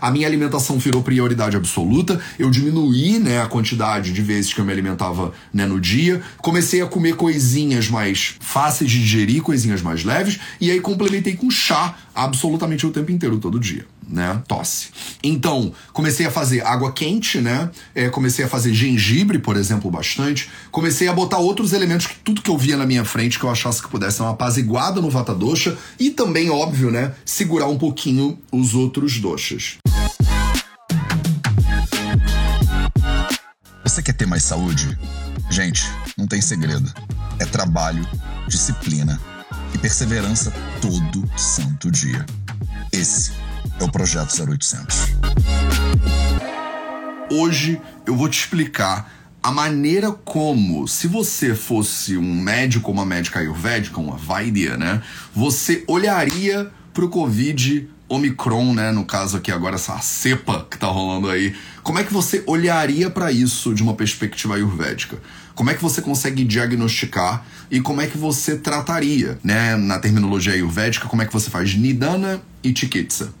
A minha alimentação virou prioridade absoluta. Eu diminuí, né, a quantidade de vezes que eu me alimentava, né, no dia. Comecei a comer coisinhas mais fáceis de digerir, coisinhas mais leves, e aí complementei com chá absolutamente o tempo inteiro, todo dia né? Tosse. Então, comecei a fazer água quente, né? É, comecei a fazer gengibre, por exemplo, bastante. Comecei a botar outros elementos que tudo que eu via na minha frente que eu achasse que pudesse dar uma apaziguada no vata dosha e também, óbvio, né, segurar um pouquinho os outros doshas. Você quer ter mais saúde? Gente, não tem segredo. É trabalho, disciplina e perseverança todo santo dia. Esse é o Projeto 0800. Hoje eu vou te explicar a maneira como, se você fosse um médico, uma médica ayurvédica, uma Vaidya, né? Você olharia pro Covid Omicron, né? No caso aqui agora, essa cepa que tá rolando aí. Como é que você olharia para isso de uma perspectiva ayurvédica? Como é que você consegue diagnosticar e como é que você trataria, né? Na terminologia ayurvédica, como é que você faz nidana e chikitsa?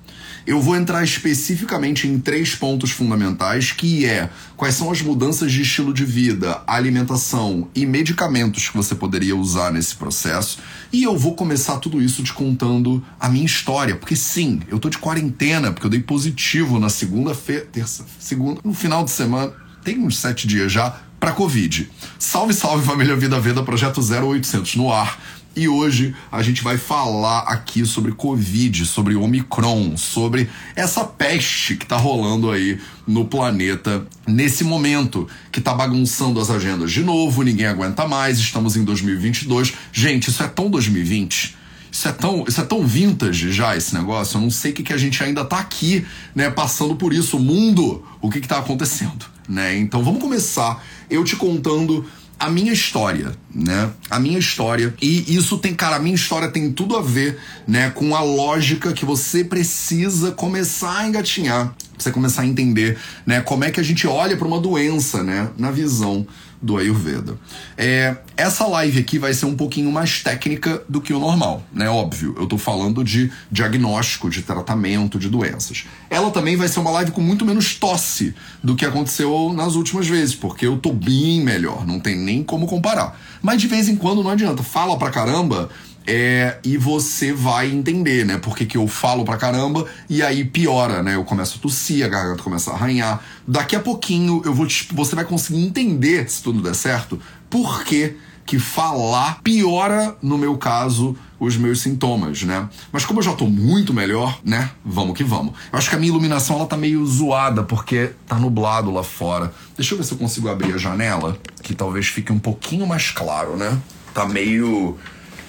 Eu vou entrar especificamente em três pontos fundamentais, que é quais são as mudanças de estilo de vida, alimentação e medicamentos que você poderia usar nesse processo. E eu vou começar tudo isso te contando a minha história, porque sim, eu tô de quarentena, porque eu dei positivo na segunda-feira, terça, segunda, no final de semana, tem uns sete dias já, para Covid. Salve, salve família Vida Veda, projeto 0800 no ar. E hoje a gente vai falar aqui sobre Covid, sobre Omicron, sobre essa peste que tá rolando aí no planeta nesse momento, que tá bagunçando as agendas de novo, ninguém aguenta mais, estamos em 2022. Gente, isso é tão 2020. Isso é tão, isso é tão vintage já, esse negócio. Eu não sei o que, que a gente ainda tá aqui, né, passando por isso. O mundo, o que, que tá acontecendo, né? Então vamos começar eu te contando a minha história, né? A minha história. E isso tem, cara, a minha história tem tudo a ver, né, com a lógica que você precisa começar a engatinhar, você começar a entender, né, como é que a gente olha para uma doença, né, na visão do Ayurveda. É, essa live aqui vai ser um pouquinho mais técnica do que o normal, né? Óbvio, eu tô falando de diagnóstico, de tratamento de doenças. Ela também vai ser uma live com muito menos tosse do que aconteceu nas últimas vezes, porque eu tô bem melhor, não tem nem como comparar. Mas de vez em quando não adianta, fala pra caramba é, e você vai entender, né? Porque que eu falo pra caramba e aí piora, né? Eu começo a tossir, a garganta começa a arranhar. Daqui a pouquinho eu vou te, você vai conseguir entender, se tudo der certo, por que que falar piora, no meu caso, os meus sintomas, né? Mas como eu já tô muito melhor, né? Vamos que vamos. Eu acho que a minha iluminação ela tá meio zoada porque tá nublado lá fora. Deixa eu ver se eu consigo abrir a janela, que talvez fique um pouquinho mais claro, né? Tá meio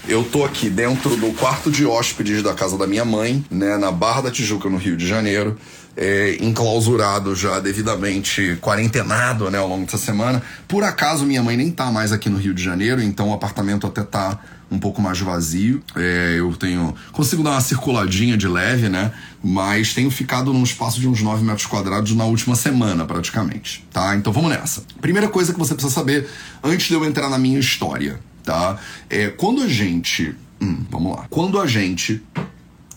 eu tô aqui dentro do quarto de hóspedes da casa da minha mãe, né, na Barra da Tijuca, no Rio de Janeiro. É, enclausurado já devidamente quarentenado né, ao longo dessa semana. Por acaso minha mãe nem tá mais aqui no Rio de Janeiro, então o apartamento até tá um pouco mais vazio. É, eu tenho. consigo dar uma circuladinha de leve, né? Mas tenho ficado num espaço de uns 9 metros quadrados na última semana, praticamente. Tá? Então vamos nessa. Primeira coisa que você precisa saber antes de eu entrar na minha história tá? É, quando a gente. Hum, vamos lá. Quando a gente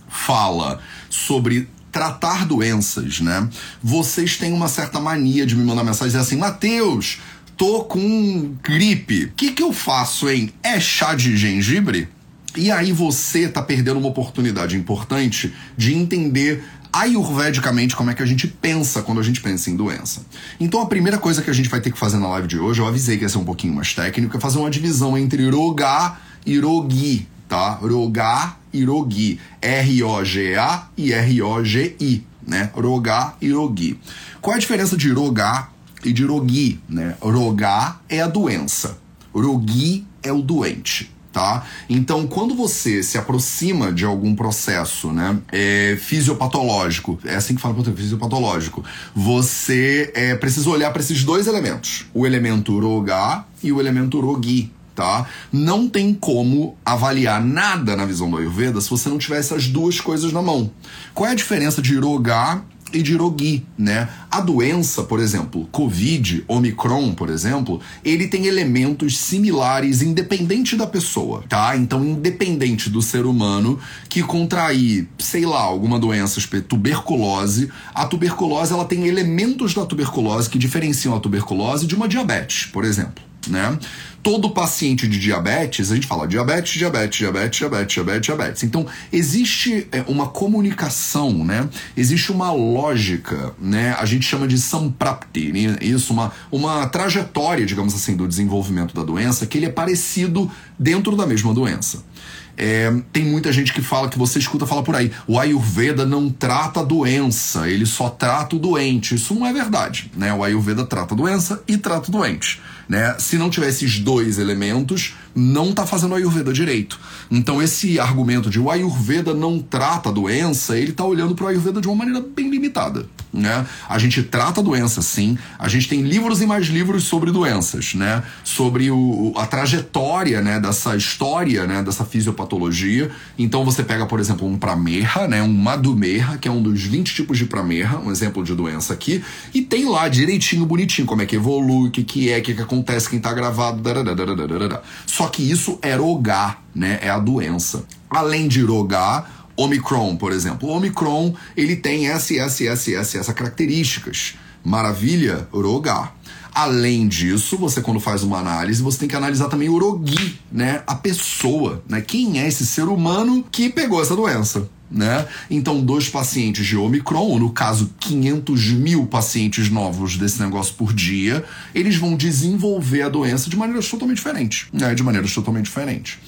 fala sobre tratar doenças, né? Vocês têm uma certa mania de me mandar mensagem assim, Mateus, tô com gripe. O que, que eu faço, hein? É chá de gengibre? E aí você tá perdendo uma oportunidade importante de entender ayurvedicamente como é que a gente pensa quando a gente pensa em doença. Então a primeira coisa que a gente vai ter que fazer na live de hoje, eu avisei que ia ser um pouquinho mais técnico, é fazer uma divisão entre roga e rogi, tá? Roga e rogi. R-O-G-A e R-O-G-I, né? Roga e rogi. Qual é a diferença de roga e de rogi, né? Roga é a doença, rogi é o doente tá? Então, quando você se aproxima de algum processo, né, é, fisiopatológico, é assim que fala português, fisiopatológico, você é, precisa olhar para esses dois elementos, o elemento roga e o elemento rogi, tá? Não tem como avaliar nada na visão do Ayurveda se você não tiver essas duas coisas na mão. Qual é a diferença de roga e de Rogi, né? A doença, por exemplo, Covid, Omicron, por exemplo, ele tem elementos similares independente da pessoa, tá? Então, independente do ser humano que contrair, sei lá, alguma doença, tuberculose, a tuberculose ela tem elementos da tuberculose que diferenciam a tuberculose de uma diabetes, por exemplo né? Todo paciente de diabetes, a gente fala diabetes, diabetes, diabetes, diabetes, diabetes, diabetes. Então, existe é, uma comunicação, né? Existe uma lógica, né? A gente chama de samprapti, né? isso, uma, uma trajetória, digamos assim, do desenvolvimento da doença, que ele é parecido dentro da mesma doença. É, tem muita gente que fala que você escuta falar por aí, o Ayurveda não trata a doença, ele só trata o doente. Isso não é verdade, né? O Ayurveda trata a doença e trata o doente. Né? Se não tiver esses dois elementos, não está fazendo o Ayurveda direito. Então, esse argumento de o Ayurveda não trata a doença, ele está olhando para o Ayurveda de uma maneira bem limitada. Né? A gente trata a doença, sim. A gente tem livros e mais livros sobre doenças, né? Sobre o, a trajetória né, dessa história, né, dessa fisiopatologia. Então, você pega, por exemplo, um Pramerra, né, um Madhumerra, que é um dos 20 tipos de Pramerra, um exemplo de doença aqui, e tem lá direitinho, bonitinho, como é que evolui, o que, que é, o que, que acontece, quem está gravado. Só que isso é rogar, né? É a doença. Além de rogar, Omicron, por exemplo. O Omicron, ele tem essa, essa, essa, essa, essa características. Maravilha, rogar. Além disso, você quando faz uma análise, você tem que analisar também o rogi, né? A pessoa, né? Quem é esse ser humano que pegou essa doença? Né? Então, dois pacientes de Omicron, ou no caso 500 mil pacientes novos desse negócio por dia, eles vão desenvolver a doença de maneiras totalmente diferentes, né? De maneiras totalmente diferentes.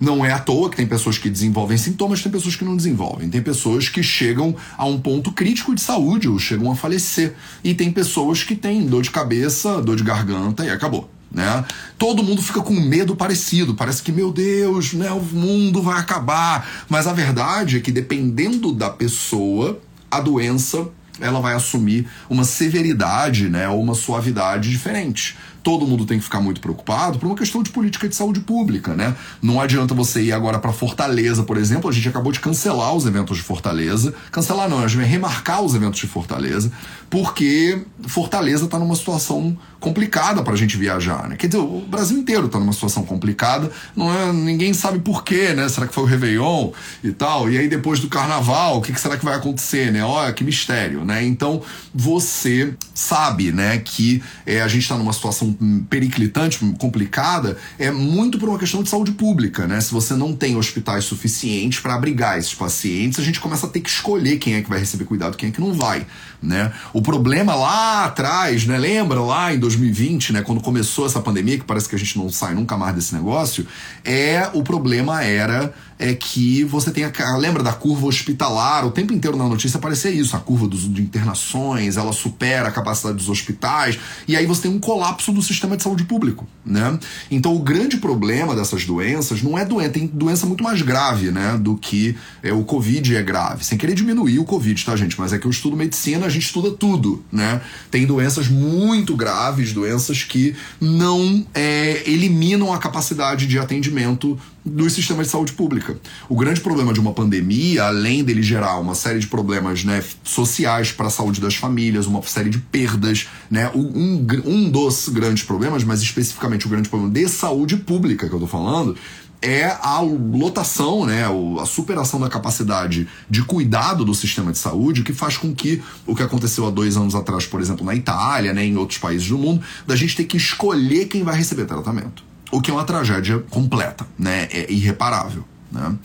Não é à toa que tem pessoas que desenvolvem sintomas, tem pessoas que não desenvolvem. Tem pessoas que chegam a um ponto crítico de saúde ou chegam a falecer. E tem pessoas que têm dor de cabeça, dor de garganta e acabou. Né? Todo mundo fica com medo parecido, parece que, meu Deus, né, o mundo vai acabar. Mas a verdade é que, dependendo da pessoa, a doença ela vai assumir uma severidade né, ou uma suavidade diferente todo mundo tem que ficar muito preocupado por uma questão de política de saúde pública, né? Não adianta você ir agora para Fortaleza, por exemplo, a gente acabou de cancelar os eventos de Fortaleza. Cancelar não, a gente vai remarcar os eventos de Fortaleza, porque Fortaleza está numa situação complicada para a gente viajar, né? Quer dizer, o Brasil inteiro está numa situação complicada, não é, ninguém sabe por quê, né? Será que foi o Réveillon e tal? E aí depois do Carnaval, o que, que será que vai acontecer, né? Olha, que mistério, né? Então, você sabe, né, que é, a gente está numa situação periclitante, complicada, é muito por uma questão de saúde pública, né? Se você não tem hospitais suficientes para abrigar esses pacientes, a gente começa a ter que escolher quem é que vai receber cuidado, quem é que não vai, né? O problema lá atrás, né? Lembra lá em 2020, né? Quando começou essa pandemia, que parece que a gente não sai nunca mais desse negócio, é o problema era é que você tem a. Lembra da curva hospitalar? O tempo inteiro na notícia aparecia isso. A curva dos, de internações, ela supera a capacidade dos hospitais. E aí você tem um colapso do sistema de saúde público, né? Então o grande problema dessas doenças não é doença, tem doença muito mais grave, né? Do que é, o Covid é grave. Sem querer diminuir o Covid, tá, gente? Mas é que eu estudo medicina, a gente estuda tudo, né? Tem doenças muito graves, doenças que não é, eliminam a capacidade de atendimento dos sistemas de saúde pública. O grande problema de uma pandemia, além dele gerar uma série de problemas né, sociais para a saúde das famílias, uma série de perdas, né, um, um dos grandes problemas, mas especificamente o grande problema de saúde pública que eu estou falando, é a lotação, né, a superação da capacidade de cuidado do sistema de saúde, que faz com que o que aconteceu há dois anos atrás, por exemplo, na Itália, né, em outros países do mundo, da gente ter que escolher quem vai receber tratamento o que é uma tragédia completa, né? É irreparável, né?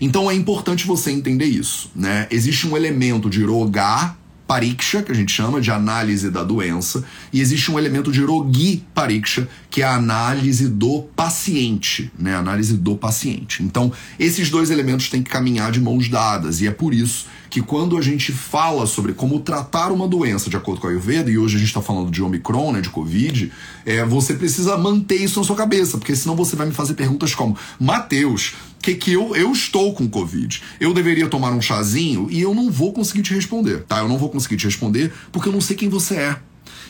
Então é importante você entender isso, né? Existe um elemento de rogar pariksha, que a gente chama de análise da doença, e existe um elemento de rogi pariksha, que é a análise do paciente, né? Análise do paciente. Então, esses dois elementos têm que caminhar de mãos dadas, e é por isso que quando a gente fala sobre como tratar uma doença de acordo com a Ayurveda, e hoje a gente está falando de Omicron, né, de Covid, é, você precisa manter isso na sua cabeça, porque senão você vai me fazer perguntas como: Mateus, que, que eu, eu estou com Covid. Eu deveria tomar um chazinho e eu não vou conseguir te responder, tá? Eu não vou conseguir te responder porque eu não sei quem você é.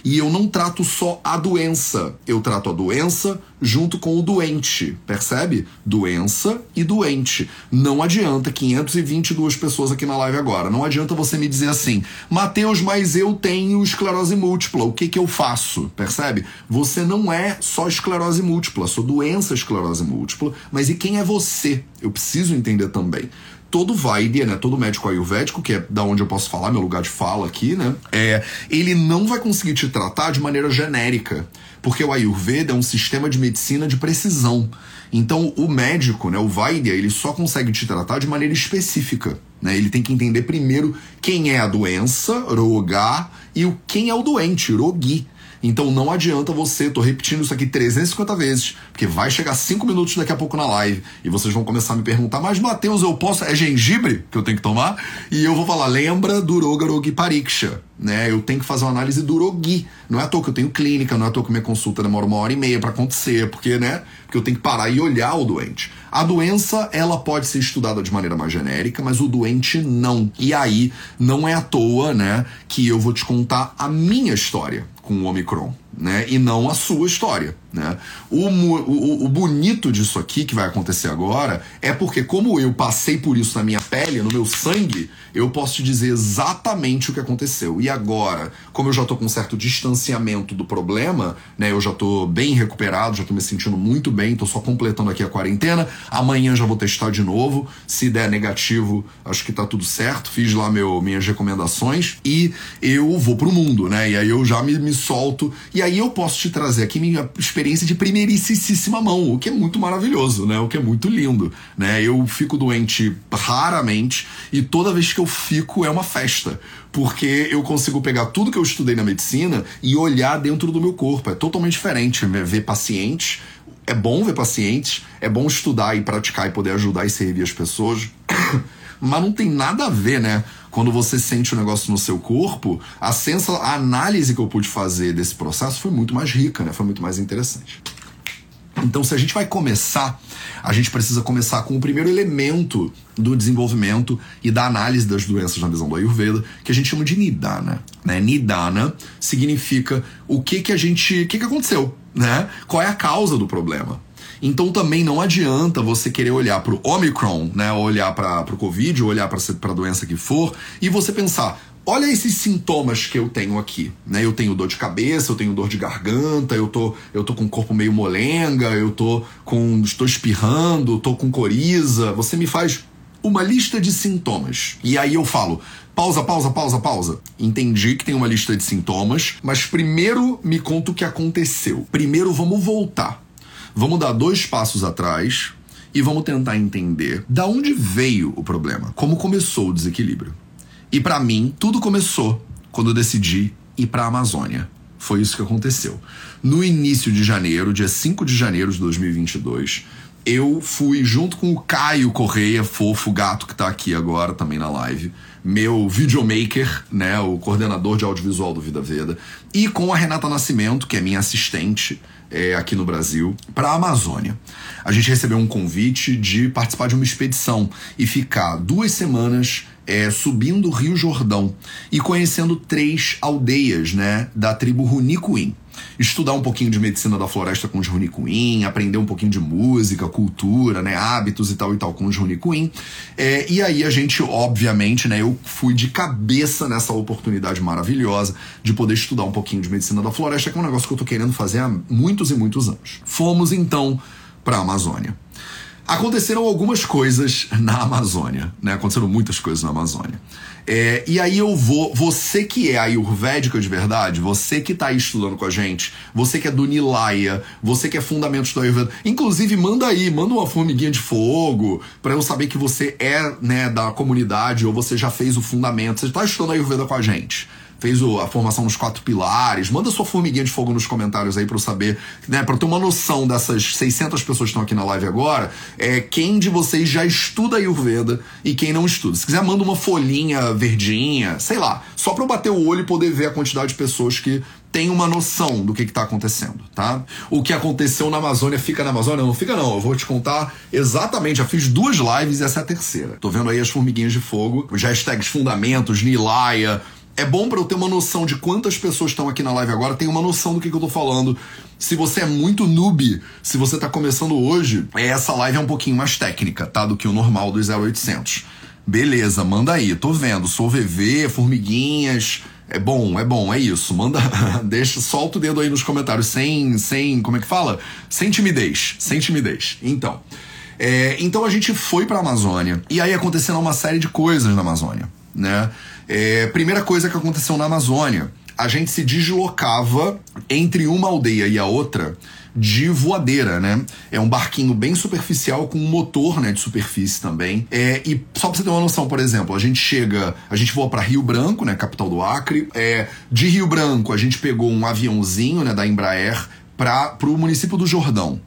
E eu não trato só a doença, eu trato a doença junto com o doente, percebe? Doença e doente. Não adianta 522 pessoas aqui na live agora. Não adianta você me dizer assim, Mateus, mas eu tenho esclerose múltipla. O que que eu faço? Percebe? Você não é só esclerose múltipla, sua doença é esclerose múltipla, mas e quem é você? Eu preciso entender também todo Vaidya, né, todo médico ayurvédico, que é da onde eu posso falar, meu lugar de fala aqui, né, é, ele não vai conseguir te tratar de maneira genérica, porque o Ayurveda é um sistema de medicina de precisão. Então, o médico, né, o Vaidya, ele só consegue te tratar de maneira específica. Né? Ele tem que entender primeiro quem é a doença, Roga, e o quem é o doente, Rogi. Então não adianta você, tô repetindo isso aqui 350 vezes, porque vai chegar 5 minutos daqui a pouco na live e vocês vão começar a me perguntar, mas Matheus, eu posso. É gengibre que eu tenho que tomar? E eu vou falar, lembra do Rogarogi Pariksha né? Eu tenho que fazer uma análise do Rogi. Não é à toa que eu tenho clínica, não é à toa que minha consulta demora uma hora e meia para acontecer, porque, né? Porque eu tenho que parar e olhar o doente. A doença, ela pode ser estudada de maneira mais genérica, mas o doente não. E aí, não é à toa, né, que eu vou te contar a minha história com o Omicron, né? E não a sua história. Né? O, o, o, bonito disso aqui que vai acontecer agora é porque, como eu passei por isso na minha pele, no meu sangue, eu posso te dizer exatamente o que aconteceu. E agora, como eu já tô com um certo distanciamento do problema, né? Eu já tô bem recuperado, já tô me sentindo muito bem, tô só completando aqui a quarentena. Amanhã já vou testar de novo. Se der negativo, acho que tá tudo certo. Fiz lá meu, minhas recomendações e eu vou pro mundo, né? E aí eu já me, me solto. E aí eu posso te trazer aqui minha experiência de primeiríssima mão, o que é muito maravilhoso, né? O que é muito lindo, né? Eu fico doente raramente e toda vez que eu fico é uma festa, porque eu consigo pegar tudo que eu estudei na medicina e olhar dentro do meu corpo. É totalmente diferente ver pacientes. É bom ver pacientes, é bom estudar e praticar e poder ajudar e servir as pessoas. Mas não tem nada a ver, né? Quando você sente o um negócio no seu corpo, a, sensa, a análise que eu pude fazer desse processo foi muito mais rica, né? Foi muito mais interessante. Então, se a gente vai começar, a gente precisa começar com o primeiro elemento do desenvolvimento e da análise das doenças na visão do Ayurveda, que a gente chama de Nidana. Né? Nidana significa o que que a gente, o que que aconteceu, né? Qual é a causa do problema? Então também não adianta você querer olhar para o Omicron, né, olhar para o Covid, olhar para a doença que for, e você pensar, olha esses sintomas que eu tenho aqui, né? Eu tenho dor de cabeça, eu tenho dor de garganta, eu tô, eu tô com o corpo meio molenga, eu tô com, estou espirrando, tô com coriza. Você me faz uma lista de sintomas. E aí eu falo, pausa, pausa, pausa, pausa. Entendi que tem uma lista de sintomas, mas primeiro me conta o que aconteceu. Primeiro vamos voltar. Vamos dar dois passos atrás e vamos tentar entender da onde veio o problema, como começou o desequilíbrio. E para mim, tudo começou quando eu decidi ir para a Amazônia. Foi isso que aconteceu. No início de janeiro, dia 5 de janeiro de 2022, eu fui junto com o Caio Correia, fofo gato que tá aqui agora também na live, meu videomaker, né, o coordenador de audiovisual do Vida Veda, e com a Renata Nascimento, que é minha assistente, é, aqui no Brasil para a Amazônia. A gente recebeu um convite de participar de uma expedição e ficar duas semanas é, subindo o Rio Jordão e conhecendo três aldeias né, da tribo Runicuim estudar um pouquinho de medicina da floresta com os Runicuim, aprender um pouquinho de música, cultura, né, hábitos e tal e tal com os Runicuim. É, e aí a gente, obviamente, né, eu fui de cabeça nessa oportunidade maravilhosa de poder estudar um pouquinho de medicina da floresta, que é um negócio que eu tô querendo fazer há muitos e muitos anos. Fomos então para a Amazônia. Aconteceram algumas coisas na Amazônia, né? Aconteceram muitas coisas na Amazônia. É, e aí eu vou, você que é ayurvédica de verdade, você que tá aí estudando com a gente, você que é do Nilaya, você que é fundamentos do Ayurveda, inclusive manda aí, manda uma formiguinha de fogo para eu saber que você é, né, da comunidade ou você já fez o fundamento, você tá estudando Ayurveda com a gente fez o, a formação nos quatro pilares. Manda sua formiguinha de fogo nos comentários aí para eu saber, né, para ter uma noção dessas 600 pessoas que estão aqui na live agora, é quem de vocês já estuda Ayurveda e quem não estuda. Se quiser, manda uma folhinha verdinha, sei lá, só para eu bater o olho e poder ver a quantidade de pessoas que tem uma noção do que está acontecendo, tá? O que aconteceu na Amazônia fica na Amazônia? Não fica não, eu vou te contar exatamente, já fiz duas lives e essa é a terceira. Tô vendo aí as formiguinhas de fogo, os hashtags fundamentos, Nilaya, É bom para eu ter uma noção de quantas pessoas estão aqui na live agora, tem uma noção do que, que eu tô falando. Se você é muito noob, se você tá começando hoje, essa live é um pouquinho mais técnica, tá? Do que o normal dos 0800. Beleza, manda aí, tô vendo. Sou VV, formiguinhas. É bom, é bom, é isso. Manda, deixa, solta o dedo aí nos comentários sem, sem, como é que fala? Sem timidez, sem timidez. Então, é, então a gente foi para a Amazônia e aí aconteceram uma série de coisas na Amazônia, né? É, primeira coisa que aconteceu na Amazônia, a gente se deslocava entre uma aldeia e a outra de voadeira, né? É um barquinho bem superficial com um motor, né, de superfície também. É, e só pra você ter uma noção, por exemplo, a gente chega, a gente voa para Rio Branco, né, capital do Acre. É, de Rio Branco a gente pegou um aviãozinho, né, da Embraer para o município do Jordão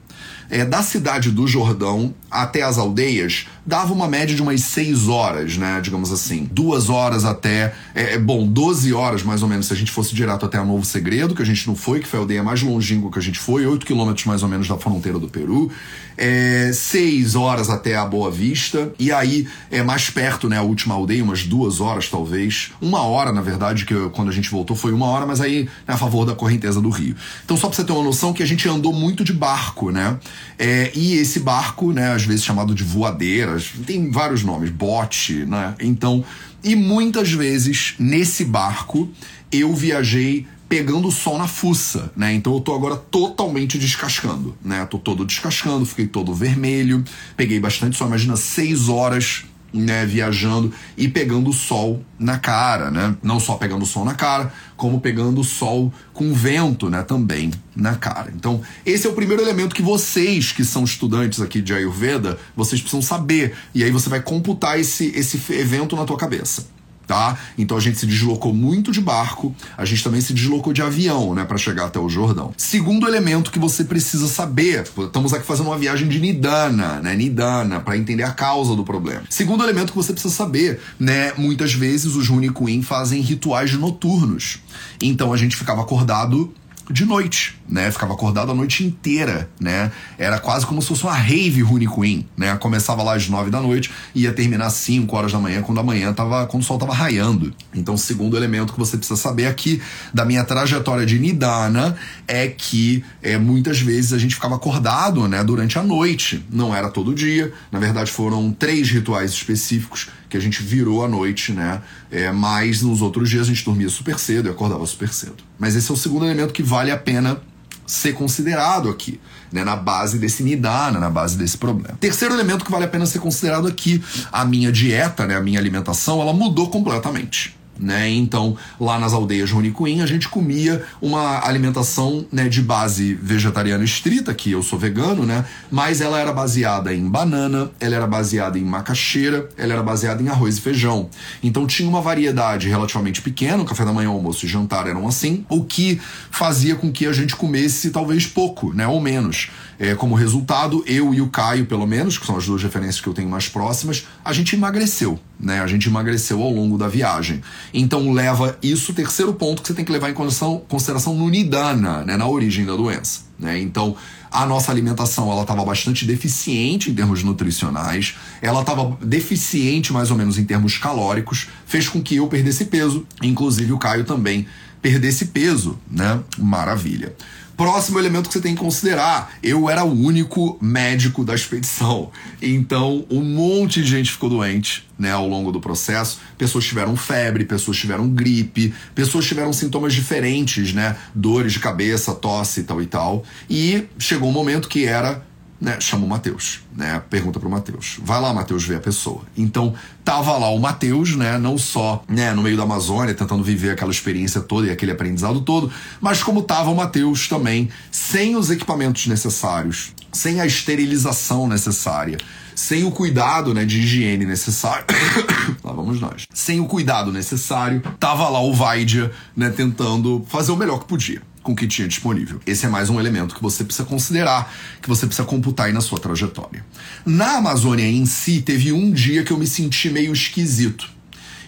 é, da cidade do Jordão até as aldeias dava uma média de umas 6 horas, né? Digamos assim. Duas horas até. É, é bom, 12 horas mais ou menos se a gente fosse direto até a Novo Segredo, que a gente não foi, que foi a aldeia mais longínqua que a gente foi, 8 quilômetros mais ou menos da fronteira do Peru. É, 6 horas até a Boa Vista. E aí é mais perto, né? A última aldeia, umas duas horas talvez. Uma hora, na verdade, que quando a gente voltou foi uma hora, mas aí né, a favor da correnteza do Rio. Então, só pra você ter uma noção que a gente andou muito de barco, né? É, e esse barco, né, às vezes chamado de voadeiras, tem vários nomes, bote, né? Então, e muitas vezes nesse barco eu viajei pegando o sol na fuça, né? Então eu tô agora totalmente descascando, né? Tô todo descascando, fiquei todo vermelho, peguei bastante sol, imagina seis horas né, viajando e pegando o sol na cara, né? Não só pegando o sol na cara, como pegando o sol com vento, né, também na cara. Então, esse é o primeiro elemento que vocês que são estudantes aqui de Ayurveda, vocês precisam saber. E aí você vai computar esse esse evento na tua cabeça tá? Então a gente se deslocou muito de barco, a gente também se deslocou de avião, né, para chegar até o Jordão. Segundo elemento que você precisa saber, estamos aqui fazendo uma viagem de Nidana, né, Nidana, para entender a causa do problema. Segundo elemento que você precisa saber, né, muitas vezes os Runicuin fazem rituais noturnos. Então a gente ficava acordado de noite, né? Ficava acordado a noite inteira, né? Era quase como se fosse uma rave Rune Queen, né? Começava lá às nove da noite e ia terminar às cinco horas da manhã, quando a manhã tava, quando o sol tava raiando. Então, o segundo elemento que você precisa saber aqui da minha trajetória de Nidana é que é, muitas vezes a gente ficava acordado, né? Durante a noite. Não era todo dia. Na verdade, foram três rituais específicos que a gente virou à noite, né? É, mas nos outros dias a gente dormia super cedo e acordava super cedo. Mas esse é o segundo elemento que vale a pena ser considerado aqui, né, na base desse nidana, na base desse problema. Terceiro elemento que vale a pena ser considerado aqui, a minha dieta, né, a minha alimentação, ela mudou completamente né? Então, lá nas aldeias Ronicuim, a gente comia uma alimentação né, de base vegetariana estrita, que eu sou vegano, né? Mas ela era baseada em banana, ela era baseada em macaxeira, ela era baseada em arroz e feijão. Então tinha uma variedade relativamente pequena, café da manhã, almoço e jantar eram assim, o que fazia com que a gente comesse talvez pouco, né? Ou menos. É, como resultado, eu e o Caio, pelo menos, que são as duas referências que eu tenho mais próximas, a gente emagreceu, né? A gente emagreceu ao longo da viagem. Então leva isso, terceiro ponto que você tem que levar em consideração, consideração no Nidana, né? Na origem da doença, né? Então a nossa alimentação ela estava bastante deficiente em termos nutricionais, ela estava deficiente mais ou menos em termos calóricos, fez com que eu perdesse peso, inclusive o Caio também perdesse peso, né? Maravilha. Próximo elemento que você tem que considerar: eu era o único médico da expedição. Então, um monte de gente ficou doente né, ao longo do processo. Pessoas tiveram febre, pessoas tiveram gripe, pessoas tiveram sintomas diferentes, né? Dores de cabeça, tosse e tal e tal. E chegou um momento que era né, chama o Mateus, né? Pergunta pro Mateus. Vai lá, Mateus, ver a pessoa. Então, tava lá o Mateus, né, não só, né, no meio da Amazônia, tentando viver aquela experiência toda e aquele aprendizado todo, mas como tava o Mateus também, sem os equipamentos necessários, sem a esterilização necessária, sem o cuidado, né, de higiene necessário. lá vamos nós. Sem o cuidado necessário, tava lá o Vaidia, né, tentando fazer o melhor que podia com o que tinha disponível. Esse é mais um elemento que você precisa considerar, que você precisa computar aí na sua trajetória. Na Amazônia em si, teve um dia que eu me senti meio esquisito.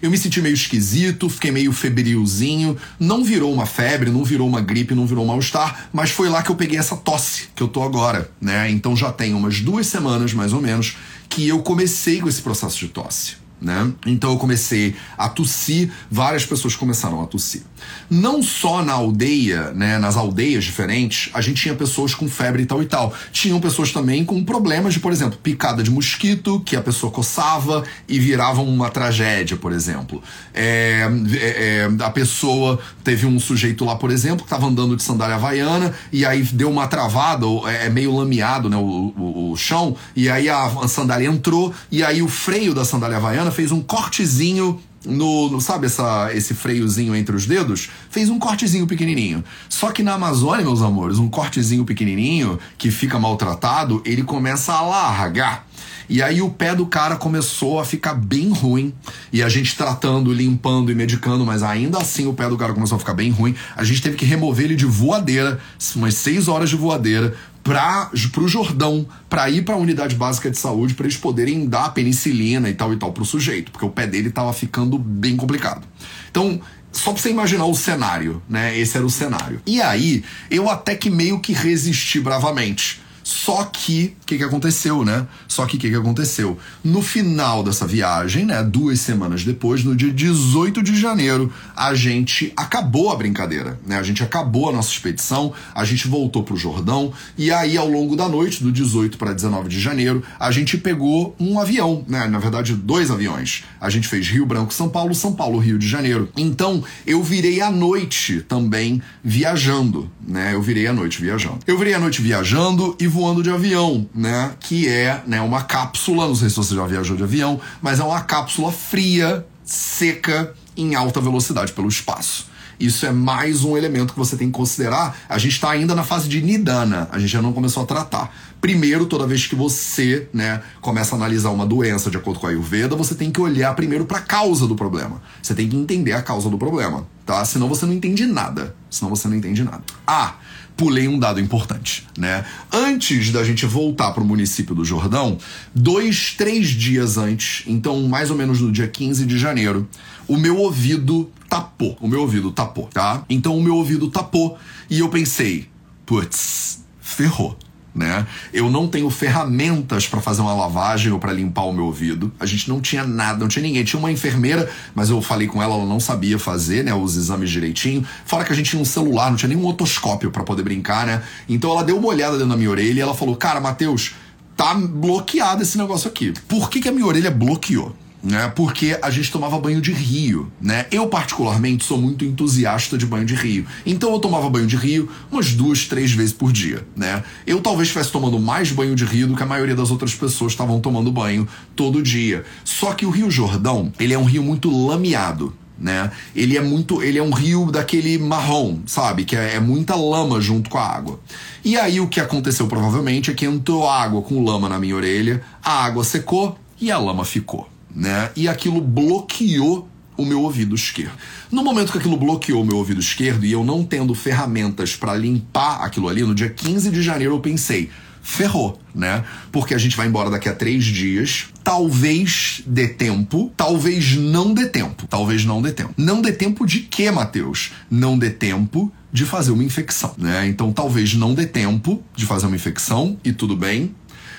Eu me senti meio esquisito, fiquei meio febrilzinho. Não virou uma febre, não virou uma gripe, não virou um mal-estar, mas foi lá que eu peguei essa tosse que eu tô agora, né? Então já tem umas duas semanas, mais ou menos, que eu comecei com esse processo de tosse né? Então eu comecei a tossir, várias pessoas começaram a tossir. Não só na aldeia, né, nas aldeias diferentes, a gente tinha pessoas com febre e tal e tal. Tinham pessoas também com problemas de, por exemplo, picada de mosquito, que a pessoa coçava e virava uma tragédia, por exemplo. É, é, é a pessoa teve um sujeito lá, por exemplo, que estava andando de sandália havaiana e aí deu uma travada, é, é meio lameado né, o, o, o chão, e aí a, sandália entrou e aí o freio da sandália havaiana fez um cortezinho no, no, sabe essa, esse freiozinho entre os dedos, fez um cortezinho pequenininho. Só que na Amazônia, meus amores, um cortezinho pequenininho que fica maltratado, ele começa a largar. E aí o pé do cara começou a ficar bem ruim. E a gente tratando, limpando e medicando, mas ainda assim o pé do cara começou a ficar bem ruim. A gente teve que remover ele de voadeira, umas seis horas de voadeira, para o Jordão, para ir para a unidade básica de saúde, para eles poderem dar penicilina e tal e tal para o sujeito, porque o pé dele estava ficando bem complicado. Então, só pra você imaginar o cenário, né? Esse era o cenário. E aí, eu até que meio que resisti bravamente. Só que, o que, que aconteceu, né? Só que o que, que aconteceu? No final dessa viagem, né? Duas semanas depois, no dia 18 de janeiro, a gente acabou a brincadeira, né? A gente acabou a nossa expedição, a gente voltou pro Jordão, e aí, ao longo da noite, do 18 para 19 de janeiro, a gente pegou um avião, né? Na verdade, dois aviões. A gente fez Rio Branco, São Paulo, São Paulo, Rio de Janeiro. Então, eu virei à noite também viajando, né? Eu virei à noite viajando. Eu virei à noite viajando e voando de avião, né? Que é né, uma cápsula, não sei se você já viajou de avião, mas é uma cápsula fria, seca, em alta velocidade pelo espaço. Isso é mais um elemento que você tem que considerar. A gente está ainda na fase de nidana, a gente já não começou a tratar. Primeiro, toda vez que você né, começa a analisar uma doença de acordo com a Ayurveda, você tem que olhar primeiro para a causa do problema. Você tem que entender a causa do problema, tá? Senão você não entende nada. Senão você não entende nada. Ah, pulei um dado importante, né? Antes da gente voltar para o município do Jordão, dois, três dias antes, então mais ou menos no dia 15 de janeiro, o meu ouvido tapou. O meu ouvido tapou, tá? Então o meu ouvido tapou e eu pensei, putz, ferrou né? Eu não tenho ferramentas para fazer uma lavagem ou para limpar o meu ouvido. A gente não tinha nada, não tinha ninguém. Tinha uma enfermeira, mas eu falei com ela, ela não sabia fazer, né, os exames direitinho. Fora que a gente tinha um celular, não tinha nenhum otoscópio para poder brincar, né? Então ela deu uma olhada dentro da minha orelha e ela falou: "Cara, Matheus, tá bloqueado esse negócio aqui. Por que, que a minha orelha bloqueou? Né? Porque a gente tomava banho de rio, né? Eu particularmente sou muito entusiasta de banho de rio. Então eu tomava banho de rio umas duas, três vezes por dia, né? Eu talvez estivesse tomando mais banho de rio do que a maioria das outras pessoas estavam tomando banho todo dia. Só que o Rio Jordão, ele é um rio muito lameado, né? Ele é muito, ele é um rio daquele marrom, sabe? Que é, é, muita lama junto com a água. E aí o que aconteceu provavelmente é que entrou água com lama na minha orelha, a água secou e a lama ficou né? E aquilo bloqueou o meu ouvido esquerdo. No momento que aquilo bloqueou o meu ouvido esquerdo e eu não tendo ferramentas para limpar aquilo ali, no dia 15 de janeiro eu pensei, ferrou, né? Porque a gente vai embora daqui a três dias. Talvez dê tempo, talvez não dê tempo. Talvez não dê tempo. Não dê tempo de quê, Matheus? Não dê tempo de fazer uma infecção, né? Então talvez não dê tempo de fazer uma infecção e tudo bem,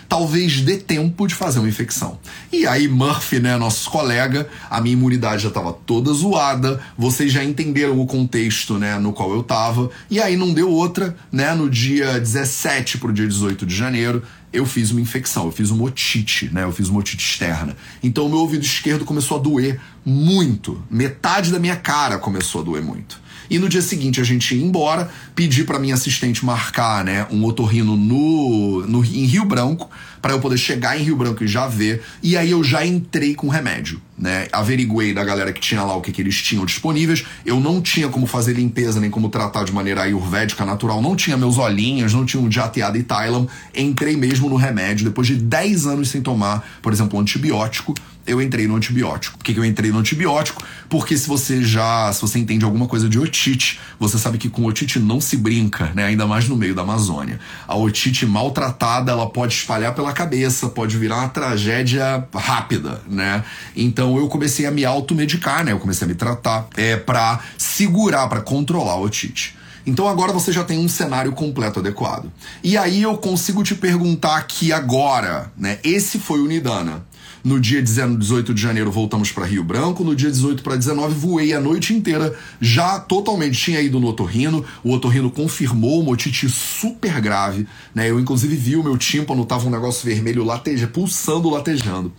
talvez dê tempo de fazer uma infecção. E aí, Murphy, né, nosso colega, a minha imunidade já estava toda zoada, vocês já entenderam o contexto, né, no qual eu tava, e aí não deu outra, né, no dia 17 pro dia 18 de janeiro, eu fiz uma infecção, eu fiz uma otite, né? Eu fiz uma otite externa. Então o meu ouvido esquerdo começou a doer muito. Metade da minha cara começou a doer muito. E no dia seguinte a gente ia embora, pedi para minha assistente marcar, né, um otorrino no, no em Rio Branco para eu poder chegar em Rio Branco e já ver. E aí eu já entrei com remédio, né? Averiguei da galera que tinha lá o que, que eles tinham disponíveis. Eu não tinha como fazer limpeza nem como tratar de maneira ayurvédica natural. Não tinha meus olhinhos, não tinha um jateada e Thailand. Entrei mesmo no remédio depois de 10 anos sem tomar, por exemplo, um antibiótico eu entrei no antibiótico. Por que, que eu entrei no antibiótico? Porque se você já, se você entende alguma coisa de otite, você sabe que com otite não se brinca, né? Ainda mais no meio da Amazônia. A otite maltratada, ela pode espalhar pela cabeça, pode virar uma tragédia rápida, né? Então eu comecei a me automedicar, né? Eu comecei a me tratar é para segurar, para controlar a otite. Então agora você já tem um cenário completo adequado. E aí eu consigo te perguntar aqui agora, né? Esse foi o Nidana. No dia 18 de janeiro voltamos para Rio Branco. No dia 18 para 19 voei a noite inteira, já totalmente tinha ido no otorrino. O otorrino confirmou uma otite super grave, né? Eu inclusive vi o meu tímpano tava um negócio vermelho lateja, pulsando, latejando.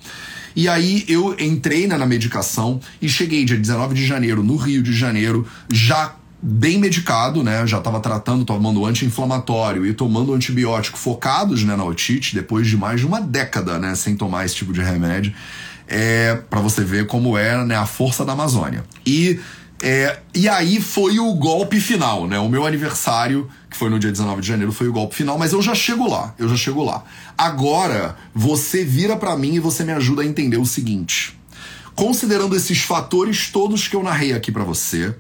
E aí eu entrei né, na medicação e cheguei dia 19 de janeiro no Rio de Janeiro, já bem medicado, né? Já estava tratando, tomando anti-inflamatório e tomando antibiótico focados né, na otite, depois de mais de uma década, né? Sem tomar esse tipo de remédio. É, para você ver como é né, a força da Amazônia. E, é, e aí foi o golpe final, né? O meu aniversário, que foi no dia 19 de janeiro, foi o golpe final, mas eu já chego lá, eu já chego lá. Agora, você vira para mim e você me ajuda a entender o seguinte. Considerando esses fatores todos que eu narrei aqui para você,